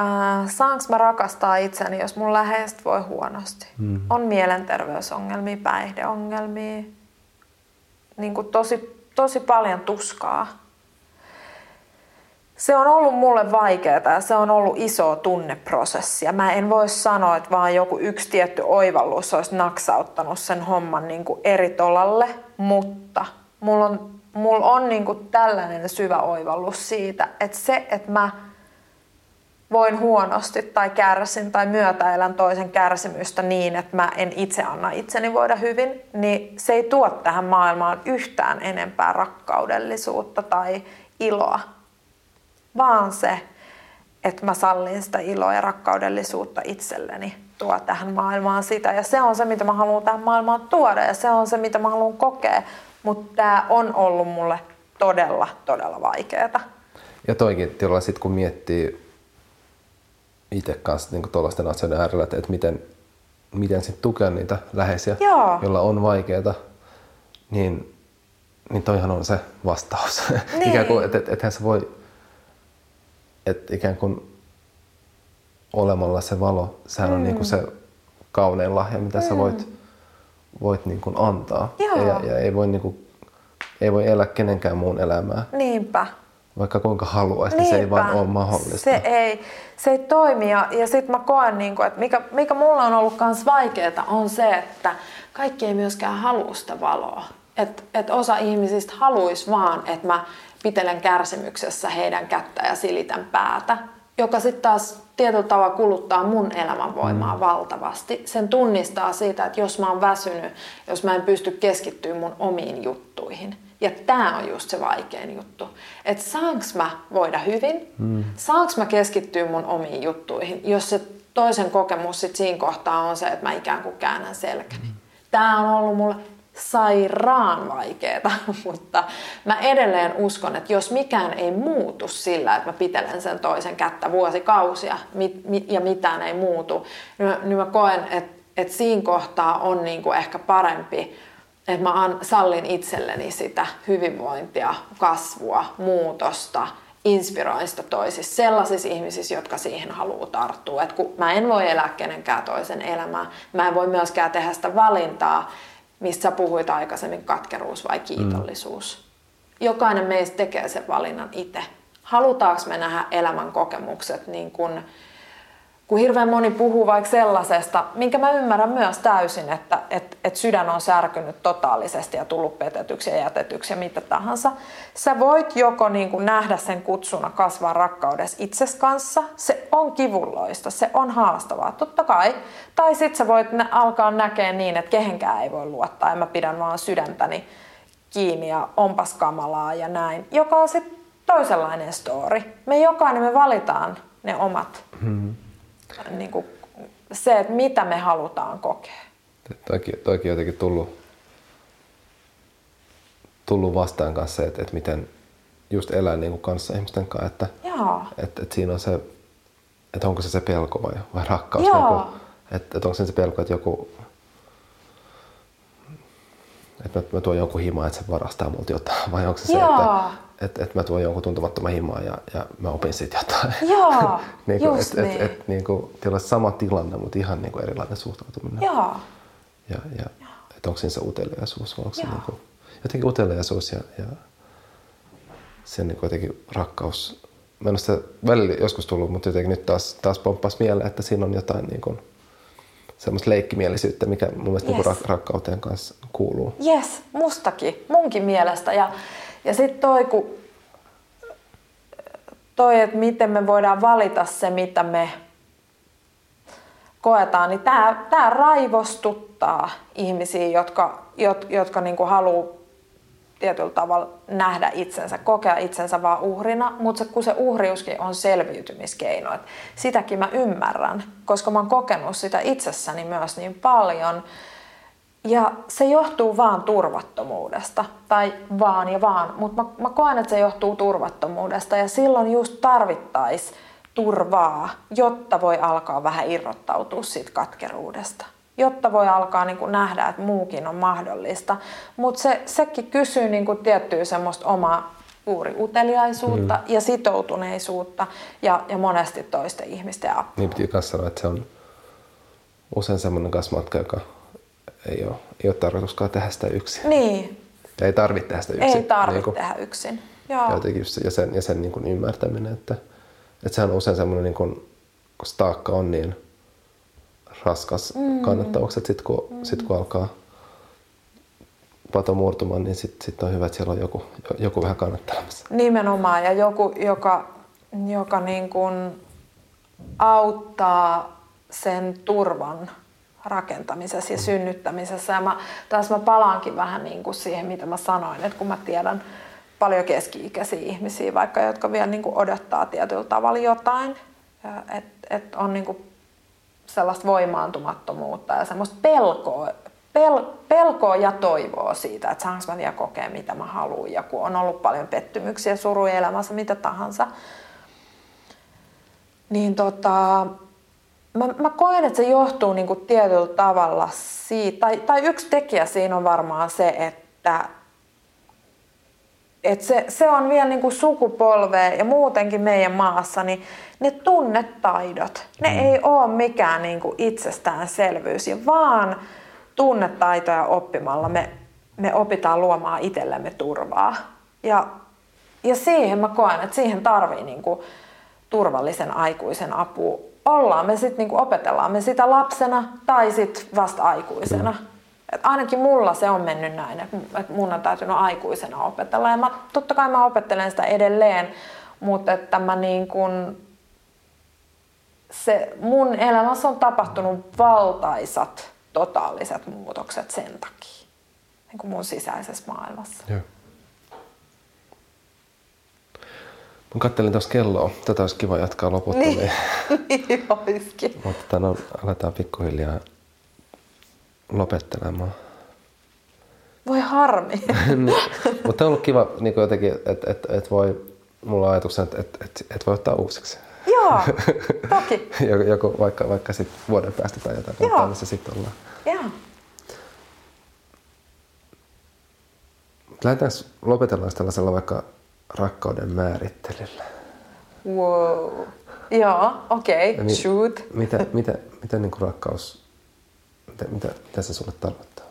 äh, saanko mä rakastaa itseni, jos mun läheistä voi huonosti. Mm. On mielenterveysongelmia, päihdeongelmia, niin kuin tosi, tosi paljon tuskaa se on ollut mulle vaikeaa ja se on ollut iso tunneprosessi. Ja mä en voi sanoa, että vaan joku yksi tietty oivallus olisi naksauttanut sen homman niin kuin eri tolalle, mutta mulla on, mulla on niin kuin tällainen syvä oivallus siitä, että se, että mä voin huonosti tai kärsin tai myötäelän toisen kärsimystä niin, että mä en itse anna itseni voida hyvin, niin se ei tuo tähän maailmaan yhtään enempää rakkaudellisuutta tai iloa vaan se, että mä sallin sitä iloa ja rakkaudellisuutta itselleni tuo tähän maailmaan sitä. Ja se on se, mitä mä haluan tähän maailmaan tuoda ja se on se, mitä mä haluan kokea. Mutta tämä on ollut mulle todella, todella vaikeaa. Ja toikin tilalla sitten kun miettii itse kanssa niin tuollaisten asioiden äärellä, että miten, miten sitten tukea niitä läheisiä, Joo. joilla on vaikeaa, niin, niin toihan on se vastaus. Niin. Ikään kuin, että et, ethän se voi että ikään kuin olemalla se valo, sehän mm. on niin kuin se kaunein lahja, mitä mm. sä voit, voit niin kuin antaa. Ja, ja ei, voi niin kuin, ei voi elää kenenkään muun elämää. Niinpä. Vaikka kuinka haluaisi, niin se ei vaan ole mahdollista. Se ei, se ei toimi ja, ja sitten mä koen, niin kuin, että mikä, mikä mulla on ollut myös vaikeaa on se, että kaikki ei myöskään halua sitä valoa. Että et osa ihmisistä haluaisi vaan, että mä pitelen kärsimyksessä heidän kättä ja silitän päätä, joka sitten taas tietyllä tavalla kuluttaa mun elämänvoimaa mm. valtavasti. Sen tunnistaa siitä, että jos mä oon väsynyt, jos mä en pysty keskittyä mun omiin juttuihin. Ja tämä on just se vaikein juttu. Että saanko mä voida hyvin, mm. saanko mä keskittyä mun omiin juttuihin, jos se toisen kokemus sit siinä kohtaa on se, että mä ikään kuin käännän selkäni. Mm. Tämä on ollut mulle sairaan vaikeeta, mutta mä edelleen uskon, että jos mikään ei muutu sillä, että mä pitelen sen toisen kättä vuosikausia ja mitään ei muutu, niin, niin mä koen, että, että siinä kohtaa on niin kuin ehkä parempi, että mä sallin itselleni sitä hyvinvointia, kasvua, muutosta, inspiroin sitä toisissa, sellaisissa ihmisissä, jotka siihen haluaa tarttua. Et kun mä en voi elää kenenkään toisen elämää, mä en voi myöskään tehdä sitä valintaa, mistä puhuit aikaisemmin, katkeruus vai kiitollisuus. Mm. Jokainen meistä tekee sen valinnan itse. Halutaanko me nähdä elämän kokemukset niin kuin kun hirveän moni puhuu vaikka sellaisesta, minkä mä ymmärrän myös täysin, että et, et sydän on särkynyt totaalisesti ja tullut petetyksi ja jätetyksi ja mitä tahansa. Sä voit joko niin kuin nähdä sen kutsuna kasvaa rakkaudessa itses kanssa, se on kivulloista, se on haastavaa, totta kai. Tai sit sä voit alkaa näkeä niin, että kehenkään ei voi luottaa ja mä pidän vaan sydäntäni kiinni ja onpas kamalaa ja näin, joka on sitten toisenlainen story. Me jokainen me valitaan ne omat hmm niin kuin se, että mitä me halutaan kokea. Toikin, toikin jotenkin tullut, tullut vastaan kanssa se, että, että miten just elää niin kuin kanssa ihmisten kanssa, että, että, että siinä on se, että onko se se pelko vai, vai rakkaus. Niin kuin, että, että onko se se pelko, että joku että mä, mä tuon jonkun himaa, että se varastaa multa jotain, vai onko se Joo. se, että, että, että mä tuon jonkun tuntemattoman himaa ja, ja mä opin siitä jotain. Joo, niin kuin, just et, niin. Et, et, niin kuin, sama tilanne, mutta ihan niin kuin erilainen suhtautuminen. Joo. Ja, ja että onko siinä se uteliaisuus vai onko se niin kuin, jotenkin uteliaisuus ja, ja se niin kuin jotenkin rakkaus. Mä en ole sitä välillä joskus tullut, mutta jotenkin nyt taas, taas pomppasi mieleen, että siinä on jotain niin kuin, semmoista leikkimielisyyttä, mikä mun mielestä yes. niin rakkauteen kanssa kuuluu. Yes, mustakin, munkin mielestä. Ja, ja sitten toi, kun toi, että miten me voidaan valita se, mitä me koetaan, niin tämä, tämä raivostuttaa ihmisiä, jotka, jot, jotka niinku haluaa tietyllä tavalla nähdä itsensä, kokea itsensä vaan uhrina, mutta se, kun se uhriuskin on selviytymiskeino, sitäkin mä ymmärrän, koska mä oon kokenut sitä itsessäni myös niin paljon. Ja se johtuu vaan turvattomuudesta, tai vaan ja vaan, mutta mä, mä koen, että se johtuu turvattomuudesta ja silloin just tarvittaisi turvaa, jotta voi alkaa vähän irrottautua siitä katkeruudesta jotta voi alkaa niin kuin nähdä, että muukin on mahdollista. Mutta se, sekin kysyy niin kuin tiettyä semmoista omaa juuri uteliaisuutta mm. ja sitoutuneisuutta ja, ja monesti toisten ihmisten apua. Niin piti myös sanoa, että se on usein semmoinen kasmatka, joka ei ole, ei ole tarkoituskaan tehdä sitä yksin. Niin. Ja ei tarvitse tehdä sitä yksin. Ei tarvitse niin kuin, tehdä yksin. Joo. Ja, just, ja sen, ja sen niin kuin ymmärtäminen, että, että sehän on usein semmoinen, niin kuin, kun se taakka on niin raskas mm. kannattavaksi. Sitten kun, mm. sit kun alkaa pato murtumaan, niin sitten sit on hyvä, että siellä on joku, joku vähän kannattelemassa. Nimenomaan, ja joku, joka, joka niin kuin auttaa sen turvan rakentamisessa ja synnyttämisessä. Ja mä, taas mä palaankin vähän niin kuin siihen, mitä mä sanoin, että kun mä tiedän paljon keski-ikäisiä ihmisiä, vaikka jotka vielä niin kuin odottaa tietyllä tavalla jotain, että et on niin kuin sellaista voimaantumattomuutta ja semmoista pelkoa, pel, pelkoa ja toivoa siitä, että saanko mä vielä kokea mitä mä haluan ja kun on ollut paljon pettymyksiä, suruja elämässä, mitä tahansa. Niin tota, mä, mä koen, että se johtuu niinku tietyllä tavalla siitä, tai, tai yksi tekijä siinä on varmaan se, että et se, se on vielä niinku sukupolvea ja muutenkin meidän maassa, niin ne tunnetaidot, ne mm. ei ole mikään niinku itsestäänselvyys, ja vaan tunnetaitoja oppimalla me, me opitaan luomaan itsellemme turvaa. Ja, ja siihen mä koen, että siihen tarvii niinku turvallisen aikuisen apu. Ollaan me sitten niinku opetellaan me sitä lapsena tai sitten vasta aikuisena. Mm. Et ainakin mulla se on mennyt näin, että mun on täytynyt aikuisena opetella. Ja mä, totta kai mä opettelen sitä edelleen, mutta että mä niin kun, se, mun elämässä on tapahtunut valtaisat totaaliset muutokset sen takia. Niin kuin mun sisäisessä maailmassa. Joo. Mä kattelin tuossa kelloa. Tätä olisi kiva jatkaa loputtomiin. Niin, niin olisikin. Mutta no, aletaan pikkuhiljaa lopettelemaan. Voi harmi. niin, mutta on ollut kiva niin jotenkin, että et, et voi, mulla on ajatuksena, että et, et, et voi ottaa uusiksi. Joo, toki. joku, joku, vaikka, vaikka sit vuoden päästä tai jotain, Joo. missä sitten ollaan. Joo. Lähdetäänkö, lopetellaan tällaisella vaikka rakkauden määrittelyllä. Wow. Joo, okei, okay. Niin, shoot. Mitä, mitä, mitä niin kuin rakkaus, mitä, mitä, mitä se sulle tarkoittaa?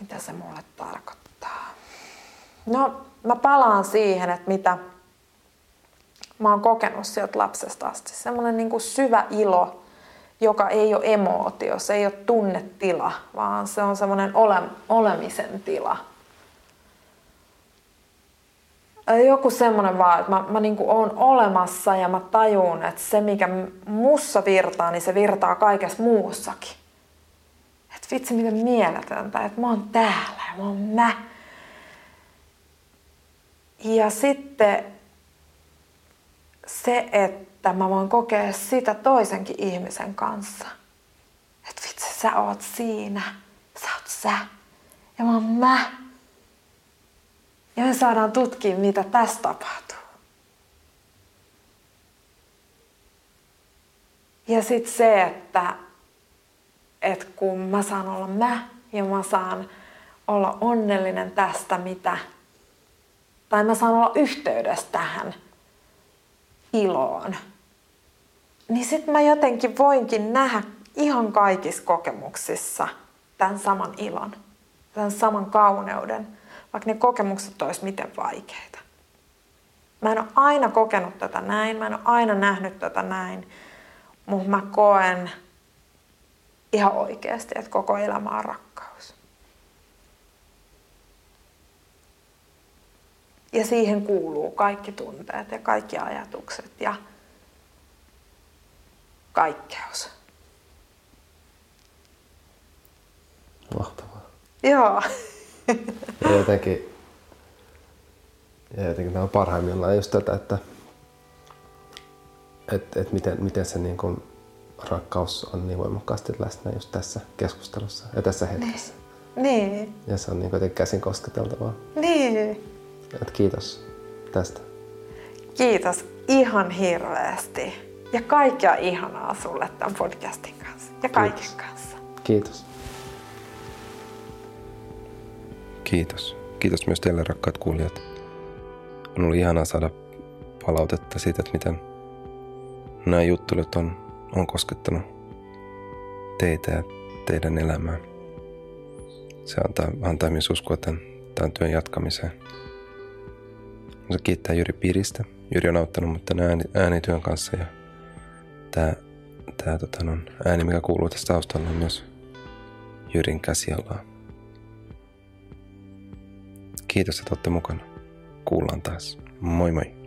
Mitä se mulle tarkoittaa? No, mä palaan siihen, että mitä mä oon kokenut sieltä lapsesta asti. Semmoinen niin kuin syvä ilo, joka ei ole emootio, se ei ole tunnetila, vaan se on semmoinen ole, olemisen tila. Joku semmoinen vaan, että mä, mä niin oon olemassa ja mä tajun, että se mikä mussa virtaa, niin se virtaa kaikessa muussakin. Että vitsi miten mieletöntä, että mä oon täällä ja mä oon mä. Ja sitten se, että mä voin kokea sitä toisenkin ihmisen kanssa. Että vitsi, sä oot siinä. Sä oot sä. Ja mä oon mä. Ja me saadaan tutkia, mitä tässä tapahtuu. Ja sitten se, että, että kun mä saan olla mä ja mä saan olla onnellinen tästä, mitä, tai mä saan olla yhteydessä tähän iloon, niin sitten mä jotenkin voinkin nähdä ihan kaikissa kokemuksissa tämän saman ilon, tämän saman kauneuden, vaikka ne kokemukset olisi miten vaikeita. Mä en ole aina kokenut tätä näin, mä en ole aina nähnyt tätä näin, mutta mä koen ihan oikeasti, että koko elämä on rakkaus. Ja siihen kuuluu kaikki tunteet ja kaikki ajatukset ja kaikkeus. Mahtavaa. Joo. Ja jotenkin, ja jotenkin tämä on parhaimmillaan just tätä, että et, et miten, miten se niin kuin rakkaus on niin voimakkaasti läsnä just tässä keskustelussa ja tässä hetkessä. Niin. Ja se on niin jotenkin käsin kosketeltavaa. Niin. Et kiitos tästä. Kiitos ihan hirveästi. Ja kaikkea ihanaa sulle tämän podcastin kanssa. Ja kaiken Kiitos. kanssa. Kiitos. Kiitos. Kiitos myös teille rakkaat kuulijat. On ollut ihanaa saada palautetta siitä, että miten nämä juttelut on, on koskettanut teitä ja teidän elämää. Se antaa, antaa myös uskoa tämän, tämän työn jatkamiseen. Se kiittää Jyri Piristä. Jyri on auttanut mut tämän ääni, äänityön kanssa ja tämä, tämä tota, on ääni, mikä kuuluu tässä taustalla, on myös Jyrin käsialaa. Kiitos, että olette mukana. Kuullaan taas. Moi moi.